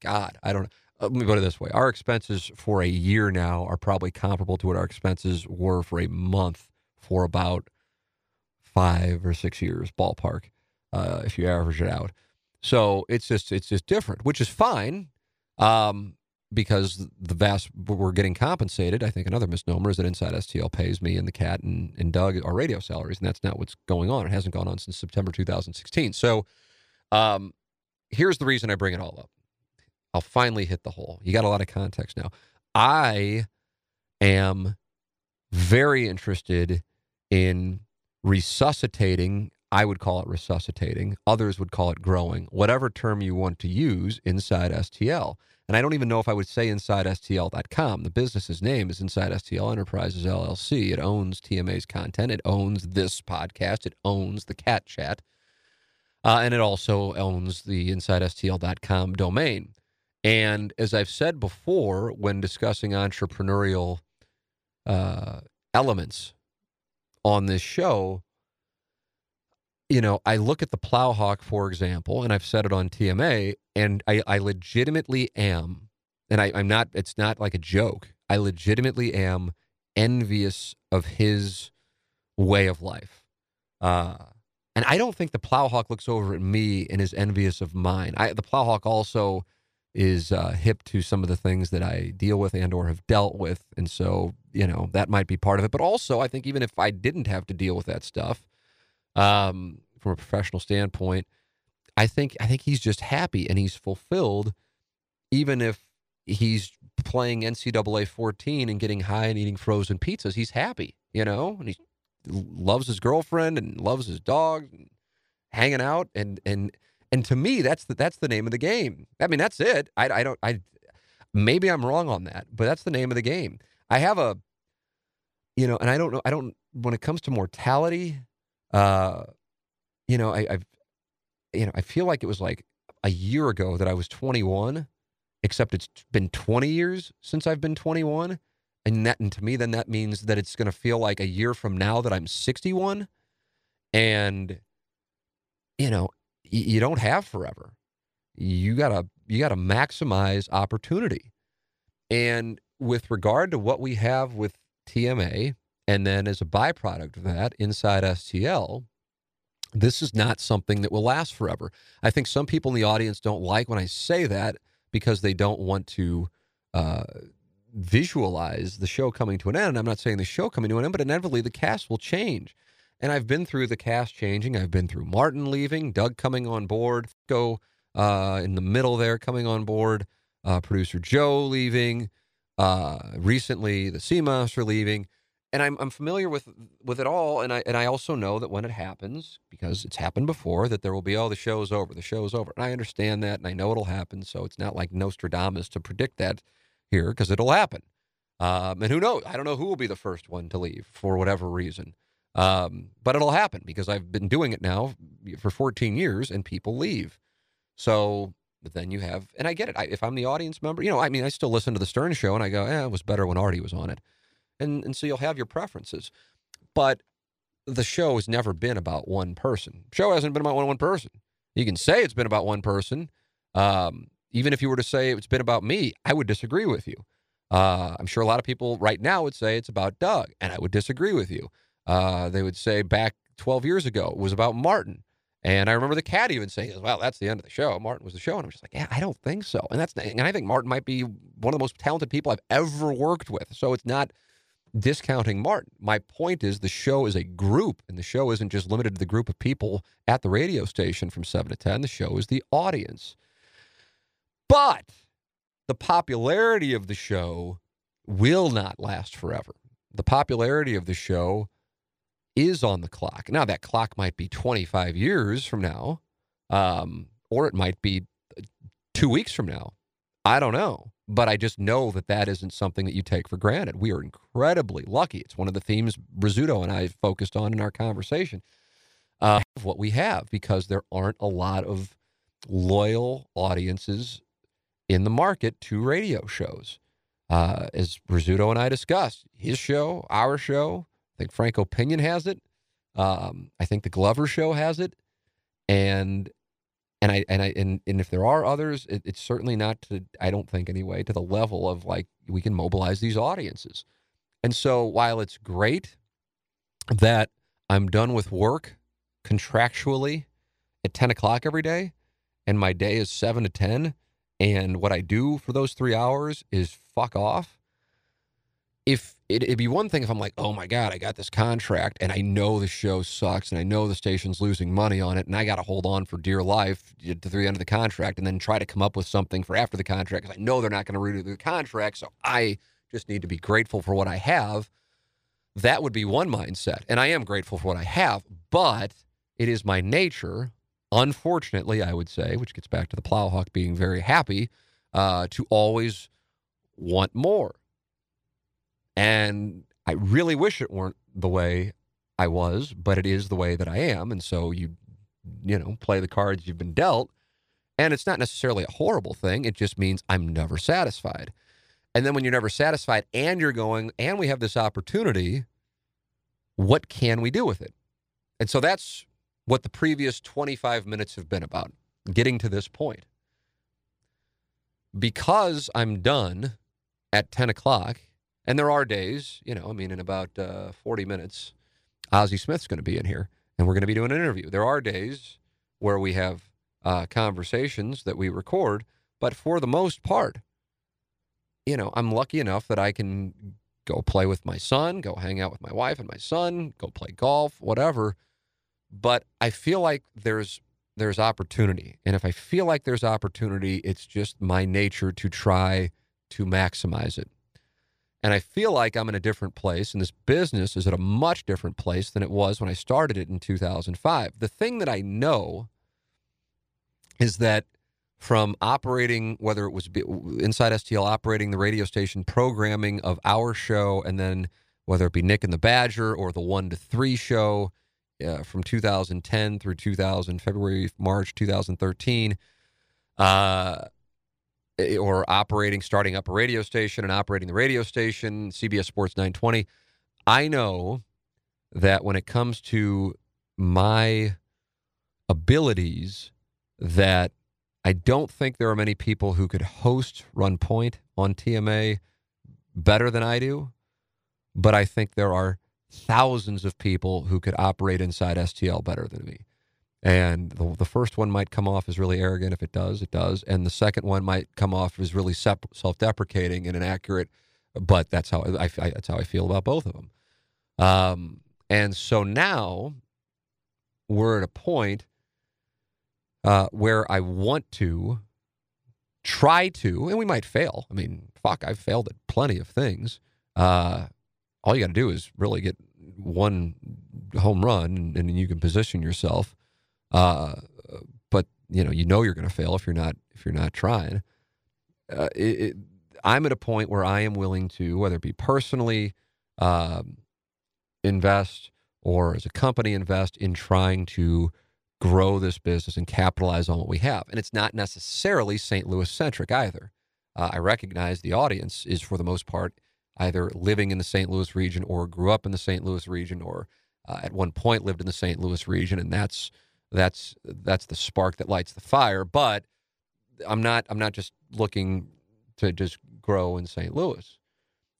God, I don't know uh, let me put it this way our expenses for a year now are probably comparable to what our expenses were for a month for about five or six years ballpark uh, if you average it out so it's just it's just different which is fine um, because the vast we're getting compensated i think another misnomer is that inside stl pays me and the cat and, and doug our radio salaries and that's not what's going on it hasn't gone on since september 2016 so um, here's the reason i bring it all up I'll finally hit the hole. You got a lot of context now. I am very interested in resuscitating. I would call it resuscitating. Others would call it growing, whatever term you want to use inside STL. And I don't even know if I would say inside STL.com. The business's name is Inside STL Enterprises LLC. It owns TMA's content. It owns this podcast. It owns the Cat Chat. Uh, and it also owns the InsideSTL.com domain. And as I've said before, when discussing entrepreneurial uh, elements on this show, you know, I look at the Plowhawk, for example, and I've said it on TMA, and I, I legitimately am, and I, I'm not, it's not like a joke. I legitimately am envious of his way of life. Uh, and I don't think the Plowhawk looks over at me and is envious of mine. I, the Plowhawk also is uh, hip to some of the things that I deal with and or have dealt with, and so you know that might be part of it. But also, I think even if I didn't have to deal with that stuff um, from a professional standpoint, I think I think he's just happy and he's fulfilled, even if he's playing NCAA 14 and getting high and eating frozen pizzas. He's happy, you know, and he loves his girlfriend and loves his dog, and hanging out and and and to me, that's the, that's the name of the game. I mean, that's it. I, I don't. I maybe I'm wrong on that, but that's the name of the game. I have a, you know, and I don't know. I don't. When it comes to mortality, uh, you know, I, I've, you know, I feel like it was like a year ago that I was 21, except it's been 20 years since I've been 21. And that, and to me, then that means that it's going to feel like a year from now that I'm 61. And, you know, you don't have forever. You gotta you gotta maximize opportunity. And with regard to what we have with TMA, and then as a byproduct of that, inside STL, This is not something that will last forever. I think some people in the audience don't like when I say that because they don't want to uh, visualize the show coming to an end. I'm not saying the show coming to an end, but inevitably the cast will change. And I've been through the cast changing. I've been through Martin leaving, Doug coming on board, go uh, in the middle there coming on board, uh, producer Joe leaving, uh, recently the Sea Master leaving. And I'm, I'm familiar with with it all, and I and I also know that when it happens, because it's happened before, that there will be oh the show's over, the show's over, and I understand that, and I know it'll happen. So it's not like Nostradamus to predict that here, because it'll happen. Um, and who knows? I don't know who will be the first one to leave for whatever reason. Um, but it'll happen because I've been doing it now for 14 years and people leave. So then you have, and I get it. I, if I'm the audience member, you know, I mean, I still listen to the Stern show and I go, eh, it was better when Artie was on it. And, and so you'll have your preferences. But the show has never been about one person. Show hasn't been about one, one person. You can say it's been about one person. Um, even if you were to say it's been about me, I would disagree with you. Uh, I'm sure a lot of people right now would say it's about Doug, and I would disagree with you. Uh, they would say back 12 years ago it was about Martin. And I remember the cat even saying, "Well, that's the end of the show. Martin was the show." And I'm just like, "Yeah, I don't think so." And that's and I think Martin might be one of the most talented people I've ever worked with. So it's not discounting Martin. My point is the show is a group, and the show isn't just limited to the group of people at the radio station from seven to ten. The show is the audience. But the popularity of the show will not last forever. The popularity of the show is on the clock. Now, that clock might be 25 years from now, um, or it might be uh, two weeks from now. I don't know. But I just know that that isn't something that you take for granted. We are incredibly lucky. It's one of the themes Rizzuto and I focused on in our conversation uh, of what we have because there aren't a lot of loyal audiences in the market to radio shows. Uh, as Rizzuto and I discussed, his show, our show, I think Frank O. Pinion has it. Um, I think the Glover Show has it, and and I and I and, and if there are others, it, it's certainly not to I don't think anyway to the level of like we can mobilize these audiences. And so while it's great that I'm done with work contractually at 10 o'clock every day, and my day is seven to 10, and what I do for those three hours is fuck off if it, would be one thing if I'm like, oh my God, I got this contract and I know the show sucks and I know the station's losing money on it and I got to hold on for dear life to the end of the contract and then try to come up with something for after the contract because I know they're not going to renew the contract. So I just need to be grateful for what I have. That would be one mindset. And I am grateful for what I have, but it is my nature, unfortunately, I would say, which gets back to the Plowhawk being very happy, uh, to always want more and I really wish it weren't the way I was, but it is the way that I am. And so you, you know, play the cards you've been dealt. And it's not necessarily a horrible thing. It just means I'm never satisfied. And then when you're never satisfied and you're going, and we have this opportunity, what can we do with it? And so that's what the previous 25 minutes have been about, getting to this point. Because I'm done at 10 o'clock and there are days, you know, I mean, in about uh, 40 minutes, Ozzie Smith's going to be in here and we're going to be doing an interview. There are days where we have uh, conversations that we record, but for the most part, you know, I'm lucky enough that I can go play with my son, go hang out with my wife and my son, go play golf, whatever. But I feel like there's there's opportunity. And if I feel like there's opportunity, it's just my nature to try to maximize it. And I feel like I'm in a different place, and this business is at a much different place than it was when I started it in 2005. The thing that I know is that from operating, whether it was inside STL operating the radio station programming of our show, and then whether it be Nick and the Badger or the one to three show uh, from 2010 through 2000, February, March 2013. Uh, Eh, eh, or operating, starting up a radio station and operating the radio station, CBS Sports 920. I know that when it comes to my abilities, that I don't think there are many people who could host Run Point on TMA better than I do, but I think there are thousands of people who could operate inside STL better than me. And the, the first one might come off as really arrogant. If it does, it does. And the second one might come off as really self deprecating and inaccurate. But that's how I, I, that's how I feel about both of them. Um, and so now we're at a point uh, where I want to try to, and we might fail. I mean, fuck, I've failed at plenty of things. Uh, all you got to do is really get one home run, and, and you can position yourself. Uh, but you know, you know you're going to fail if you're not if you're not trying. Uh, it, it, I'm at a point where I am willing to, whether it be personally um, invest or as a company invest in trying to grow this business and capitalize on what we have. And it's not necessarily St. Louis centric either. Uh, I recognize the audience is for the most part either living in the St. Louis region or grew up in the St. Louis region or uh, at one point lived in the St. Louis region, and that's that's that's the spark that lights the fire. But I'm not I'm not just looking to just grow in St. Louis.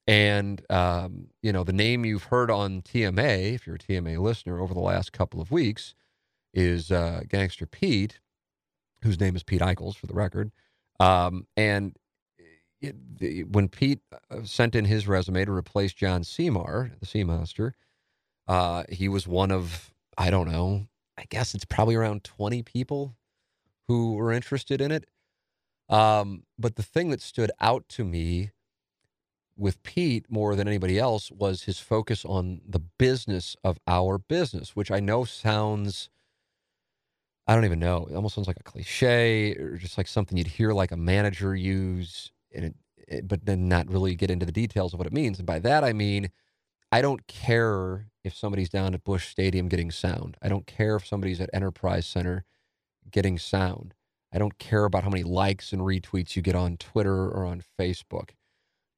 And um, you know the name you've heard on TMA, if you're a TMA listener, over the last couple of weeks, is uh, Gangster Pete, whose name is Pete Eichels for the record. Um, and it, the, when Pete uh, sent in his resume to replace John Seymour, the Seamaster, uh, he was one of I don't know. I guess it's probably around twenty people who were interested in it. Um, but the thing that stood out to me with Pete more than anybody else was his focus on the business of our business, which I know sounds I don't even know. It almost sounds like a cliche or just like something you'd hear like a manager use, and it, it, but then not really get into the details of what it means. And by that I mean, I don't care if somebody's down at Busch Stadium getting sound. I don't care if somebody's at Enterprise Center getting sound. I don't care about how many likes and retweets you get on Twitter or on Facebook.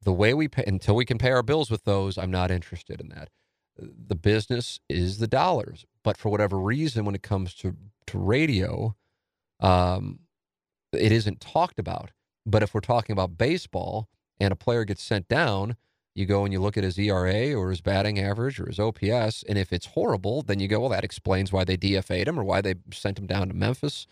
The way we pay until we can pay our bills with those, I'm not interested in that. The business is the dollars, but for whatever reason, when it comes to to radio, um, it isn't talked about. But if we're talking about baseball and a player gets sent down, you go and you look at his ERA or his batting average or his OPS, and if it's horrible, then you go, well, that explains why they DFA'd him or why they sent him down to Memphis.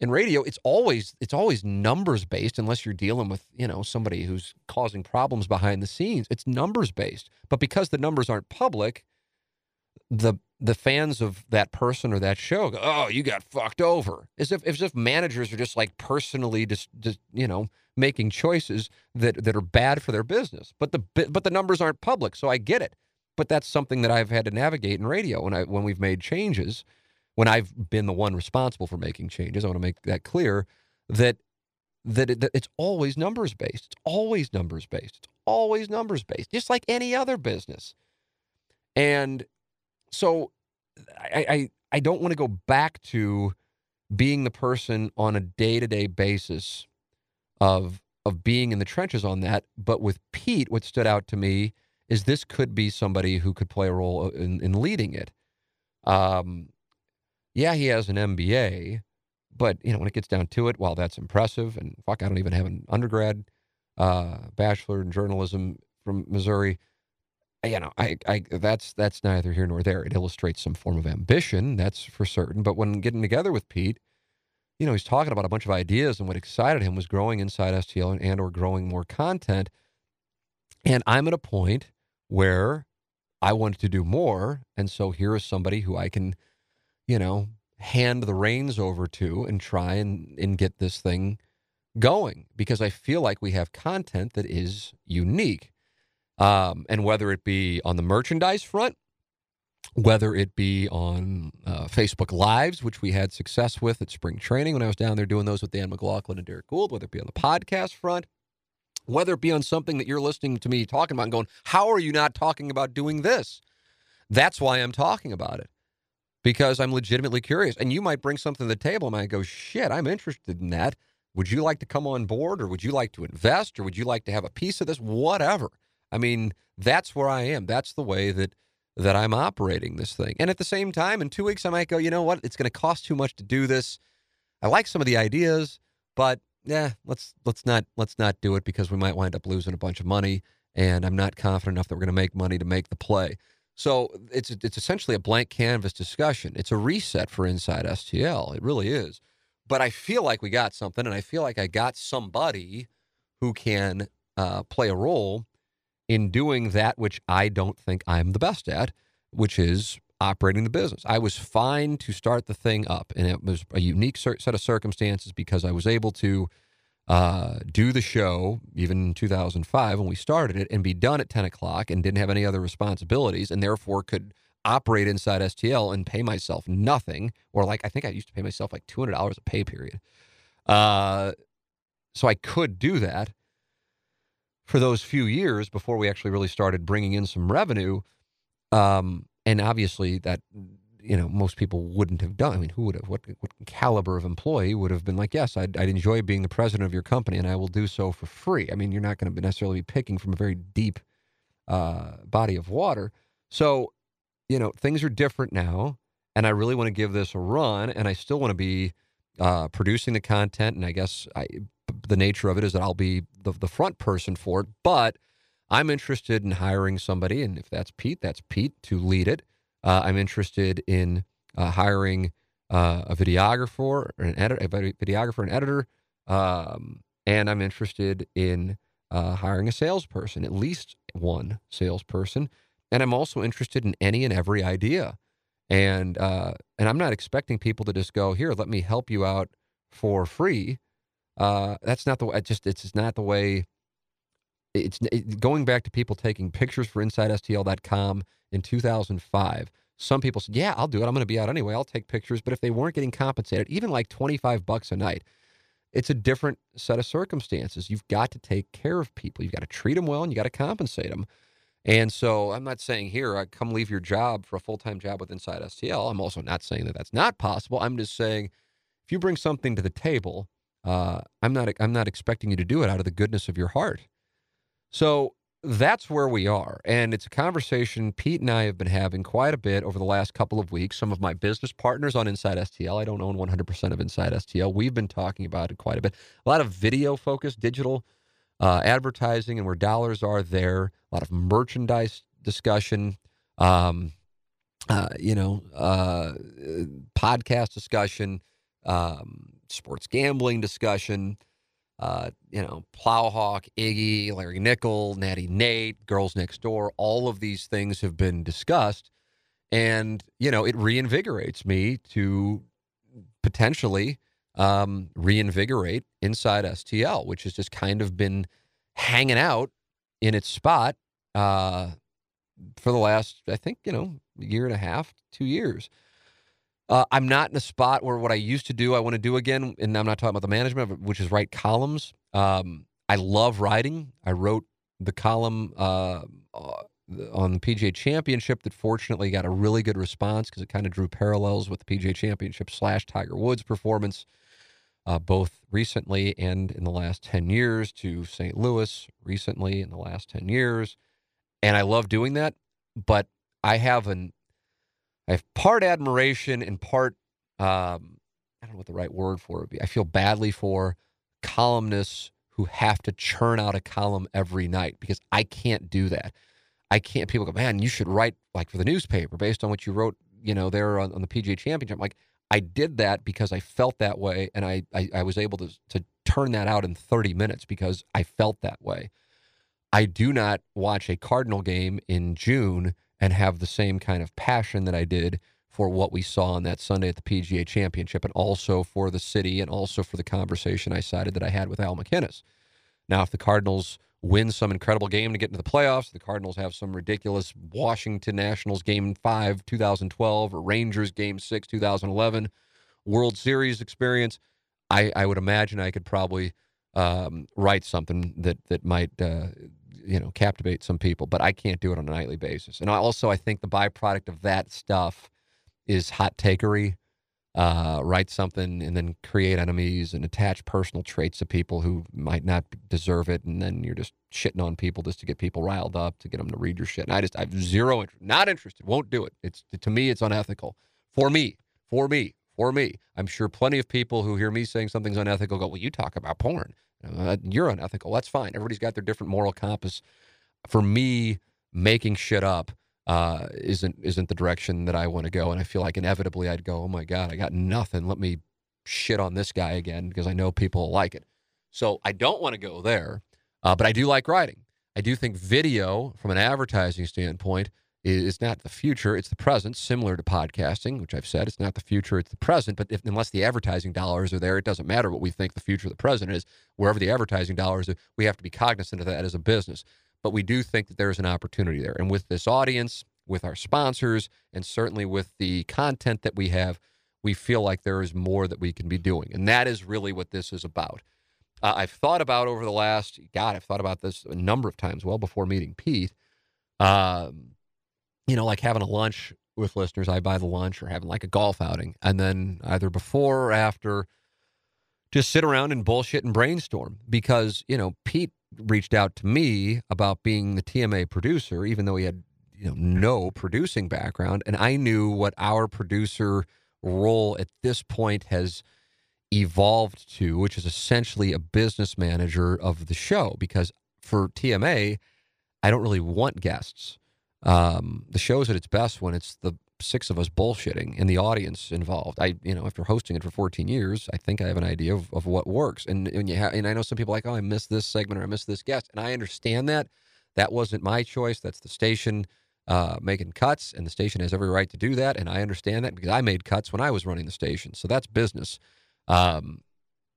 In radio, it's always it's always numbers based unless you're dealing with you know somebody who's causing problems behind the scenes. It's numbers based, but because the numbers aren't public, the the fans of that person or that show go, "Oh, you got fucked over," as if as if managers are just like personally just, just you know making choices that that are bad for their business. But the but the numbers aren't public, so I get it. But that's something that I've had to navigate in radio when I when we've made changes, when I've been the one responsible for making changes. I want to make that clear that that, it, that it's always numbers based. It's always numbers based. It's always numbers based, just like any other business. And so I, I, I don't want to go back to being the person on a day to day basis of of being in the trenches on that. But with Pete, what stood out to me is this could be somebody who could play a role in, in leading it. Um, yeah, he has an MBA, but you know when it gets down to it, while that's impressive, and fuck, I don't even have an undergrad, uh, bachelor in journalism from Missouri you know, I, I, that's that's neither here nor there. It illustrates some form of ambition, that's for certain. But when getting together with Pete, you know, he's talking about a bunch of ideas, and what excited him was growing inside STL and, and or growing more content. And I'm at a point where I wanted to do more, and so here is somebody who I can, you know, hand the reins over to and try and and get this thing going because I feel like we have content that is unique. Um, and whether it be on the merchandise front, whether it be on uh, Facebook Lives, which we had success with at spring training when I was down there doing those with Dan McLaughlin and Derrick Goold, whether it be on the podcast front, whether it be on something that you're listening to me talking about and going, how are you not talking about doing this? That's why I'm talking about it because I'm legitimately curious. And you might bring something to the table and I go, shit, I'm interested in that. Would you like to come on board or would you like to invest or would you like to have a piece of this? Whatever. I mean, that's where I am. That's the way that that I'm operating this thing. And at the same time, in two weeks, I might go, you know what? It's going to cost too much to do this. I like some of the ideas, but yeah, let's let's not let's not do it because we might wind up losing a bunch of money. And I'm not confident enough that we're going to make money to make the play. So it's it's essentially a blank canvas discussion. It's a reset for Inside STL. It really is. But I feel like we got something, and I feel like I got somebody who can uh, play a role in doing that which I don't think I'm the best at, which is operating the business. I was fine to start the thing up, and it was a unique set of circumstances because I was able to uh, do the show even in 2005 when we started it and be done at 10 o'clock and didn't have any other responsibilities and therefore could operate inside STL and pay myself nothing or like I think I used to pay myself like $200 a pay period. Uh, so I could do that for those few years before we actually really started bringing in some revenue. Um, and obviously that you know most people wouldn't have done. I mean, who would have? What what caliber of employee would have been like? Yes, I'd, I'd enjoy being the president of your company, and I will do so for free. I mean, you're not going to necessarily be picking from a very deep uh, body of water. So, you know, things are different now, and I really want to give this a run, and I still want to be uh, producing the content, and I guess I, the nature of it is that I'll be the the front person for it, but. I'm interested in hiring somebody, and if that's Pete, that's Pete to lead it. Uh, I'm interested in uh, hiring uh, a videographer an editor, a videographer and editor, um, and I'm interested in uh, hiring a salesperson, at least one salesperson, and I'm also interested in any and every idea, and uh, and I'm not expecting people to just go here, let me help you out for free. Uh, that's not the way. Just it's not the way. It's it, going back to people taking pictures for InsideSTL.com in 2005. Some people said, "Yeah, I'll do it. I'm going to be out anyway. I'll take pictures." But if they weren't getting compensated, even like 25 bucks a night, it's a different set of circumstances. You've got to take care of people. You've got to treat them well, and you got to compensate them. And so, I'm not saying here, uh, come leave your job for a full time job with Inside STL. I'm also not saying that that's not possible. I'm just saying, if you bring something to the table, uh, I'm not I'm not expecting you to do it out of the goodness of your heart. So that's where we are. And it's a conversation Pete and I have been having quite a bit over the last couple of weeks. Some of my business partners on Inside STL, I don't own 100% of Inside STL. We've been talking about it quite a bit. A lot of video focused, digital uh, advertising, and where dollars are there, a lot of merchandise discussion. Um, uh, you know, uh, podcast discussion, um, sports gambling discussion, uh, you know, Plowhawk, Iggy, Larry Nickel, Natty Nate, Girls Next Door, all of these things have been discussed. And, you know, it reinvigorates me to potentially um, reinvigorate inside STL, which has just kind of been hanging out in its spot uh, for the last, I think, you know, year and a half, two years. Uh, I'm not in a spot where what I used to do, I want to do again. And I'm not talking about the management, which is write columns. Um, I love writing. I wrote the column uh, uh on the PGA Championship that fortunately got a really good response because it kind of drew parallels with the PGA Championship slash Tiger Woods performance, uh, both recently and in the last 10 years to St. Louis recently in the last 10 years. And I love doing that. But I have an I have part admiration and part um, I don't know what the right word for it would be. I feel badly for columnists who have to churn out a column every night because I can't do that. I can't. People go, man, you should write like for the newspaper based on what you wrote, you know, there on, on the PGA Championship. I'm like, I did that because I felt that way, and I, I I was able to to turn that out in 30 minutes because I felt that way. I do not watch a Cardinal game in June and have the same kind of passion that I did for what we saw on that Sunday at the PGA Championship and also for the city and also for the conversation I cited that I had with Al MacInnis. Now, if the Cardinals win some incredible game to get into the playoffs, the Cardinals have some ridiculous Washington Nationals game 5 2012 or Rangers game 6 2011 World Series experience, I, I would imagine I could probably um, write something that that might uh, you know captivate some people, but I can't do it on a nightly basis. And I also I think the byproduct of that stuff is hot takery. Uh, write something and then create enemies and attach personal traits to people who might not deserve it, and then you're just shitting on people just to get people riled up to get them to read your shit. And I just I have zero interest, not interested, won't do it. It's to me it's unethical for me, for me, for me. I'm sure plenty of people who hear me saying something's unethical go, well, you talk about porn. You're unethical. That's fine. Everybody's got their different moral compass. For me, making shit up uh, isn't isn't the direction that I want to go. And I feel like inevitably I'd go, oh my god, I got nothing. Let me shit on this guy again because I know people like it. So I don't want to go there, uh, but I do like writing. I do think video, from an advertising standpoint, is not the future; it's the present. Similar to podcasting, which I've said, it's not the future; it's the present. But if, unless the advertising dollars are there, it doesn't matter what we think the future of the present is. Wherever the advertising dollars are, we have to be cognizant of that as a business. But we do think that there is an opportunity there, and with this audience, with our sponsors, and certainly with the content that we have, we feel like there is more that we can be doing, and that is really what this is about uh, I've thought about over the last, God, I've thought about this a number of times, well before meeting Pete. Um, you know, like having a lunch with listeners, I buy the lunch or having like a golf outing. And then either before or after, just sit around and bullshit and brainstorm because, you know, Pete reached out to me about being the TMA producer, even though he had, you know, no producing background. And I knew what our producer role at this point has evolved to, which is essentially a business manager of the show. Because for TMA, I don't really want guests. Um, the show's at its best when it's the six of us bullshitting and the audience involved. I, you know, after hosting it for 14 years, I think I have an idea of, of what works. And and, you ha- and I know some people like, oh, I missed this segment or I missed this guest, and I understand that. That wasn't my choice. That's the station uh, making cuts, and the station has every right to do that. And I understand that because I made cuts when I was running the station. So that's business. Um,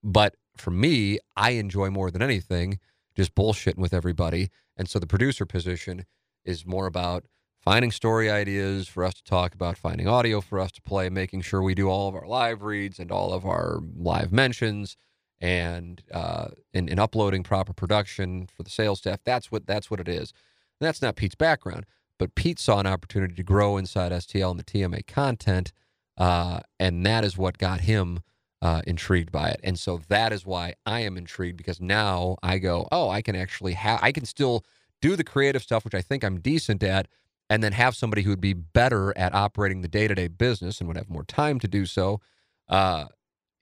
but for me, I enjoy more than anything just bullshitting with everybody. And so the producer position is more about finding story ideas for us to talk about, finding audio for us to play, making sure we do all of our live reads and all of our live mentions, and uh, uploading proper production for the sales staff. That's what that's what it is. And that's not Pete's background, but Pete saw an opportunity to grow inside STL and the TMA content, uh, and that is what got him uh, intrigued by it. And so that is why I am intrigued because now I go, oh, I can actually have, I can still do the creative stuff, which I think I'm decent at, and then have somebody who would be better at operating the day to day business and would have more time to do so. Uh,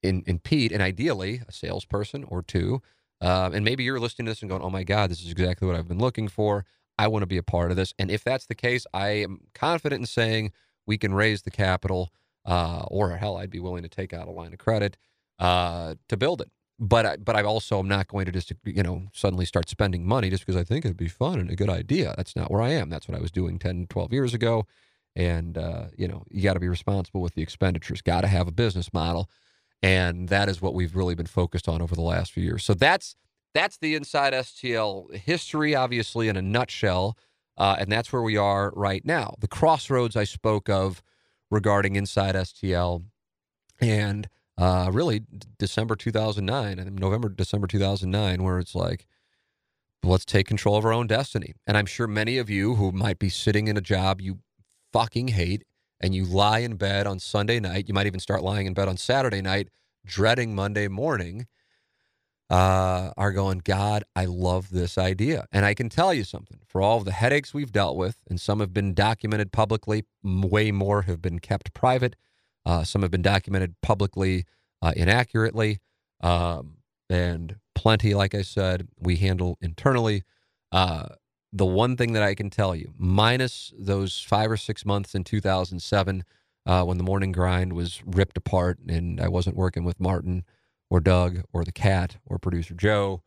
in, in Pete, and ideally a salesperson or two. Uh, and maybe you're listening to this and going, oh my God, this is exactly what I've been looking for. I want to be a part of this. And if that's the case, I am confident in saying we can raise the capital uh, or hell, I'd be willing to take out a line of credit uh, to build it. But I, but I also am not going to just you know suddenly start spending money just because I think it'd be fun and a good idea. That's not where I am. That's what I was doing 10, 12 years ago. And uh, you know you got to be responsible with the expenditures. Got to have a business model, and that is what we've really been focused on over the last few years. So that's that's the inside STL history, obviously in a nutshell, uh, and that's where we are right now. The crossroads I spoke of regarding Inside STL, and uh, really December 2009 and November, December 2009, where it's like, let's take control of our own destiny. And I'm sure many of you who might be sitting in a job you fucking hate and you lie in bed on Sunday night, you might even start lying in bed on Saturday night, dreading Monday morning uh, are going, God, I love this idea. And I can tell you something for all of the headaches we've dealt with, and some have been documented publicly, way more have been kept private, uh, some have been documented publicly uh, inaccurately, um, and plenty, like I said, we handle internally. Uh, the one thing that I can tell you, minus those five or six months in 2007 uh, when the morning grind was ripped apart and I wasn't working with Martin or Doug or the cat or producer Joe.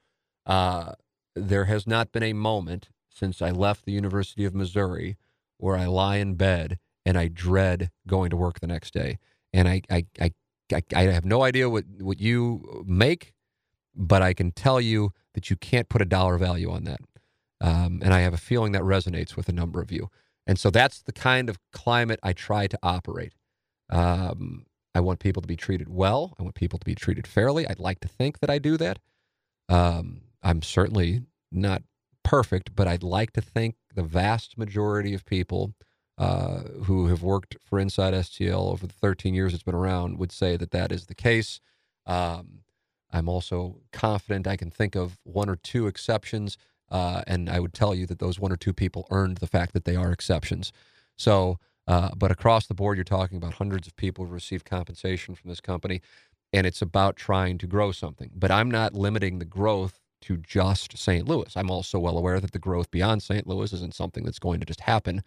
Uh, there has not been a moment since I left the University of Missouri where I lie in bed and I dread going to work the next day. And I, I, I, I, I have no idea what, what you make, but I can tell you that you can't put a dollar value on that. Um, and I have a feeling that resonates with a number of you. And so that's the kind of climate I try to operate. Um, I want people to be treated well. I want people to be treated fairly. I'd like to think that I do that. Um, I'm certainly not perfect, but I'd like to think the vast majority of people uh, who have worked for Inside STL over the 13 years it's been around would say that that is the case. Um, I'm also confident I can think of one or two exceptions, uh, and I would tell you that those one or two people earned the fact that they are exceptions. So uh, but across the board, you're talking about hundreds of people who receive compensation from this company, and it's about trying to grow something. But I'm not limiting the growth to just St. Louis. I'm also well aware that the growth beyond St. Louis isn't something that's going to just happen.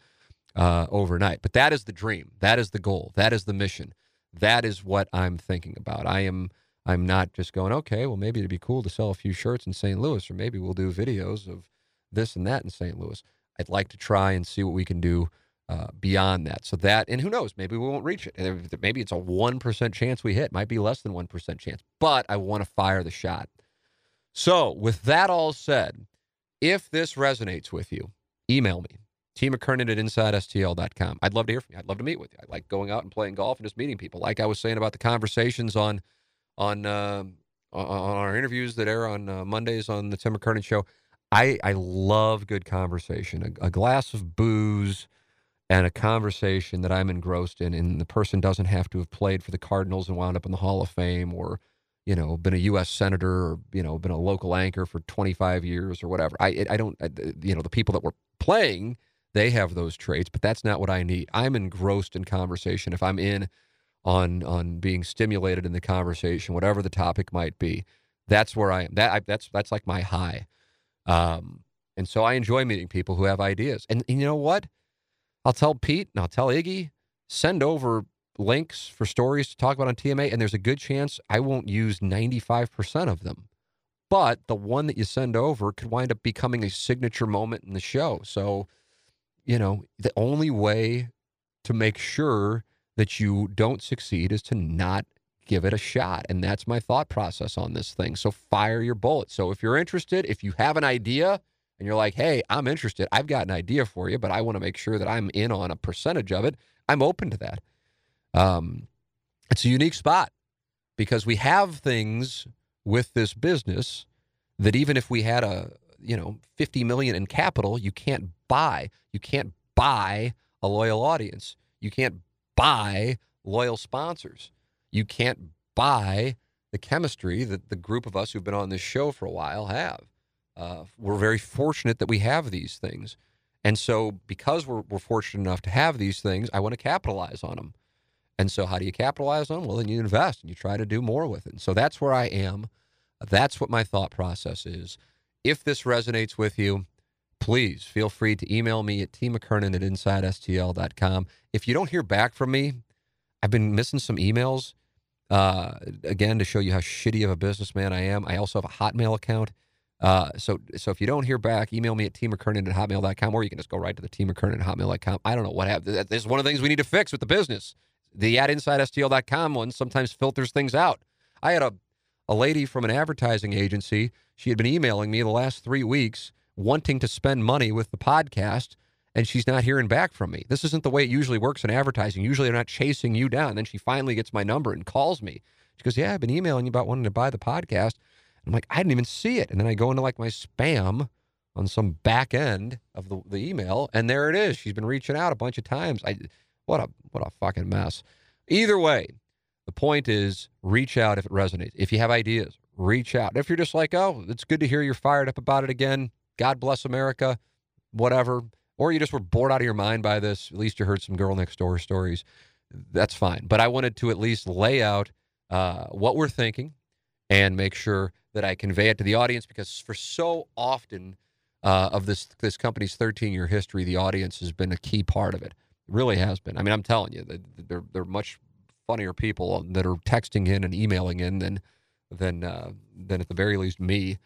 Uh, overnight. But that is the dream. That is the goal. That is the mission. That is what I'm thinking about. I am. I'm not just going, okay, well, maybe it'd be cool to sell a few shirts in St. Louis, or maybe we'll do videos of this and that in St. Louis. I'd like to try and see what we can do uh, beyond that. So that, and who knows, maybe we won't reach it. Maybe it's a 1% chance we hit, might be less than 1% chance, but I want to fire the shot. So, with that all said, if this resonates with you, email me, T. McKernan at InsideSTL.com. I'd love to hear from you. I'd love to meet with you. I like going out and playing golf and just meeting people. Like I was saying about the conversations on on uh, on our interviews that air on uh, Mondays on the Tim McKernan Show. I I love good conversation. A, a, glass of booze and a conversation that I'm engrossed in, and the person doesn't have to have played for the Cardinals and wound up in the Hall of Fame, or you know, been a U.S. senator, or you know, been a local anchor for 25 years or whatever. I I don't you know the people that were playing they have those traits, but that's not what I need. I'm engrossed in conversation. If I'm in on on being stimulated in the conversation, whatever the topic might be. That's where I am. That I, that's that's like my high. Um, and so I enjoy meeting people who have ideas. And, and you know what? I'll tell Pete and I'll tell Iggy, send over links for stories to talk about on TMA, and there's a good chance I won't use 95% of them. But the one that you send over could wind up becoming a signature moment in the show. So, you know, the only way to make sure that you don't succeed is to not give it a shot. And that's my thought process on this thing. So fire your bullet. So if you're interested, if you have an idea and you're like, hey, I'm interested, I've got an idea for you, but I want to make sure that I'm in on a percentage of it, I'm open to that. Um, it's a unique spot because we have things with this business that even if we had a you know 50 million in capital you can't buy you can't buy a loyal audience you can't buy loyal sponsors. You can't buy the chemistry that the group of us who've been on this show for a while have. Uh, we're very fortunate that we have these things. And so, because we're, we're fortunate enough to have these things, I want to capitalize on them. And so, how do you capitalize on them? Well, then you invest and you try to do more with it. And so, that's where I am. That's what my thought process is. If this resonates with you, please feel free to email me at tmckernan at insidestl.com. If you don't hear back from me, I've been missing some emails. Uh, again, to show you how shitty of a businessman I am, I also have a Hotmail account. Uh, so, so if you don't hear back, email me at tmckernan at hotmail.com, or you can just go right to the tmckernan at hotmail.com. I don't know what happened. This is one of the things we need to fix with the business. The at insidestl.com one sometimes filters things out. I had a, a lady from an advertising agency. She had been emailing me the last three weeks wanting to spend money with the podcast and she's not hearing back from me. This isn't the way it usually works in advertising. Usually they're not chasing you down. Then she finally gets my number and calls me. She goes, Yeah, I've been emailing you about wanting to buy the podcast. I'm like, I didn't even see it. And then I go into like my spam on some back end of the, the email, and there it is. She's been reaching out a bunch of times. I what a what a fucking mess. Either way, the point is reach out if it resonates. If you have ideas, reach out. If you're just like, oh, it's good to hear you're fired up about it again, God bless America, whatever, or you just were bored out of your mind by this, at least you heard some girl next door stories. That's fine. But I wanted to at least lay out uh, what we're thinking and make sure that I convey it to the audience because for so often uh, of this this company's 13 year history, the audience has been a key part of it. It really has been. I mean, I'm telling you, they're they're much funnier people that are texting in and emailing in than than uh, than at the very least me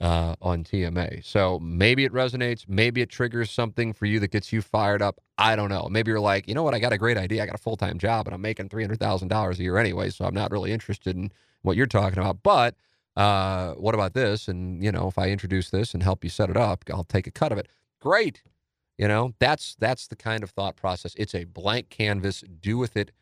uh, on TMA. So maybe it resonates. Maybe it triggers something for you that gets you fired up. I don't know. Maybe you're like, you know what? I got a great idea. I got a full time job and I'm making $300,000 a year anyway. So I'm not really interested in what you're talking about. But uh, what about this? And, you know, if I introduce this and help you set it up, I'll take a cut of it. Great. You know, that's that's the kind of thought process. It's a blank canvas. Do with it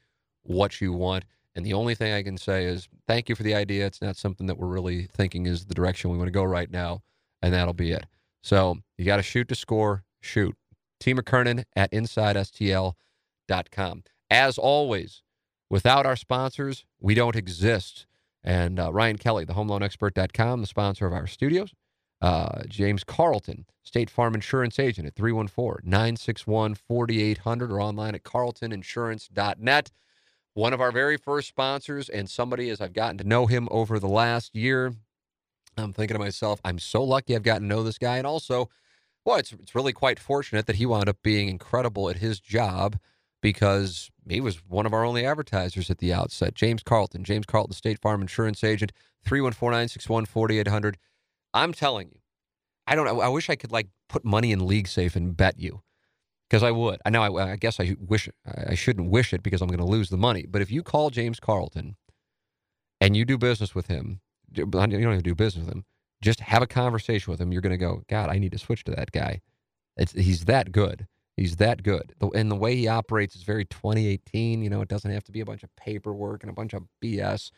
what you want. And the only thing I can say is thank you for the idea. It's not something that we're really thinking is the direction we want to go right now. And that'll be it. So you got to shoot to score, shoot. T. McKernan at InsideSTL.com. As always, without our sponsors, we don't exist. And uh, Ryan Kelly, the homeloanexpert.com, the sponsor of our studios. Uh, James Carlton, State Farm Insurance Agent at 314 961 4800 or online at carltoninsurance.net one of our very first sponsors and somebody as I've gotten to know him over the last year. I'm thinking to myself, I'm so lucky I've gotten to know this guy. And also, Well, it's it's really quite fortunate that he wound up being incredible at his job because he was one of our only advertisers at the outset. James Carlton, James Carlton, State Farm Insurance Agent, 314-961-4800. I'm telling you, I don't. I wish I could like put money in LeagueSafe and bet you because I would. I know. I, I, guess I wish I shouldn't wish it because I'm going to lose the money. But if you call James Carlton and you do business with him, you don't even do business with him. Just have a conversation with him. You're going to go, God, I need to switch to that guy. It's, he's that good. He's that good. And the way he operates is very 2018. You know, it doesn't have to be a bunch of paperwork and a bunch of BS.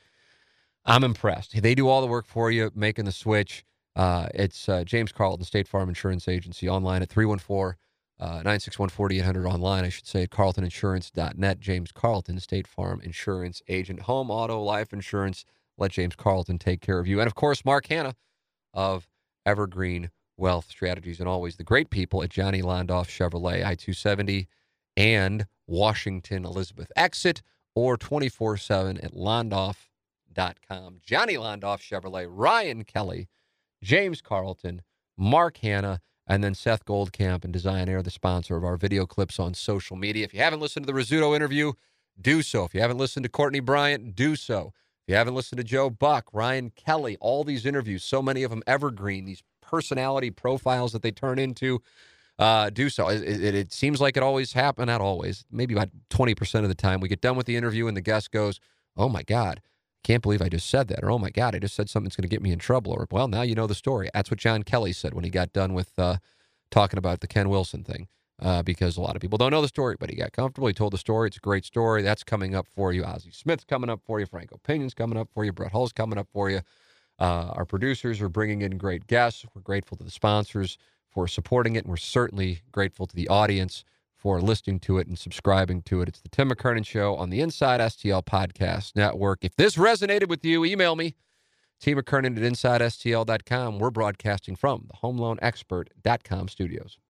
I'm impressed. They do all the work for you, making the switch. Uh, it's uh, James Carlton, State Farm Insurance Agency, online at 314 Uh, 961 4800 online, I should say, at carltoninsurance.net. James Carlton, State Farm Insurance Agent, home, auto, life insurance. Let James Carlton take care of you. And of course, Mark Hanna of Evergreen Wealth Strategies, and always the great people at Johnny Londoff Chevrolet, I 270 and Washington Elizabeth Exit, or 24 7 at londoff.com. Johnny Londoff Chevrolet, Ryan Kelly, James Carlton, Mark Hanna, and then Seth Goldcamp and Design Air, the sponsor of our video clips on social media. If you haven't listened to the Rizzuto interview, do so. If you haven't listened to Courtney Bryant, do so. If you haven't listened to Joe Buck, Ryan Kelly, all these interviews, so many of them evergreen, these personality profiles that they turn into, uh, do so. It, it, it seems like it always happens, not always, maybe about 20% of the time. We get done with the interview and the guest goes, Oh my God, can't believe I just said that. Or, Oh my God, I just said something that's going to get me in trouble. Or, Well, now you know the story. That's what John Kelly said when he got done with uh, talking about the Ken Wilson thing. Uh, because a lot of people don't know the story, but he got comfortable. He told the story. It's a great story. That's coming up for you. Ozzie Smith's coming up for you. Frank O. Pinion's coming up for you. Brett Hull's coming up for you. Uh, our producers are bringing in great guests. We're grateful to the sponsors for supporting it, and we're certainly grateful to the audience for listening to it and subscribing to it. It's the Tim McKernan Show on the Inside STL Podcast Network. If this resonated with you, email me, T. McKernan at InsideSTL.com. We're broadcasting from the HomeLoanExpert.com studios.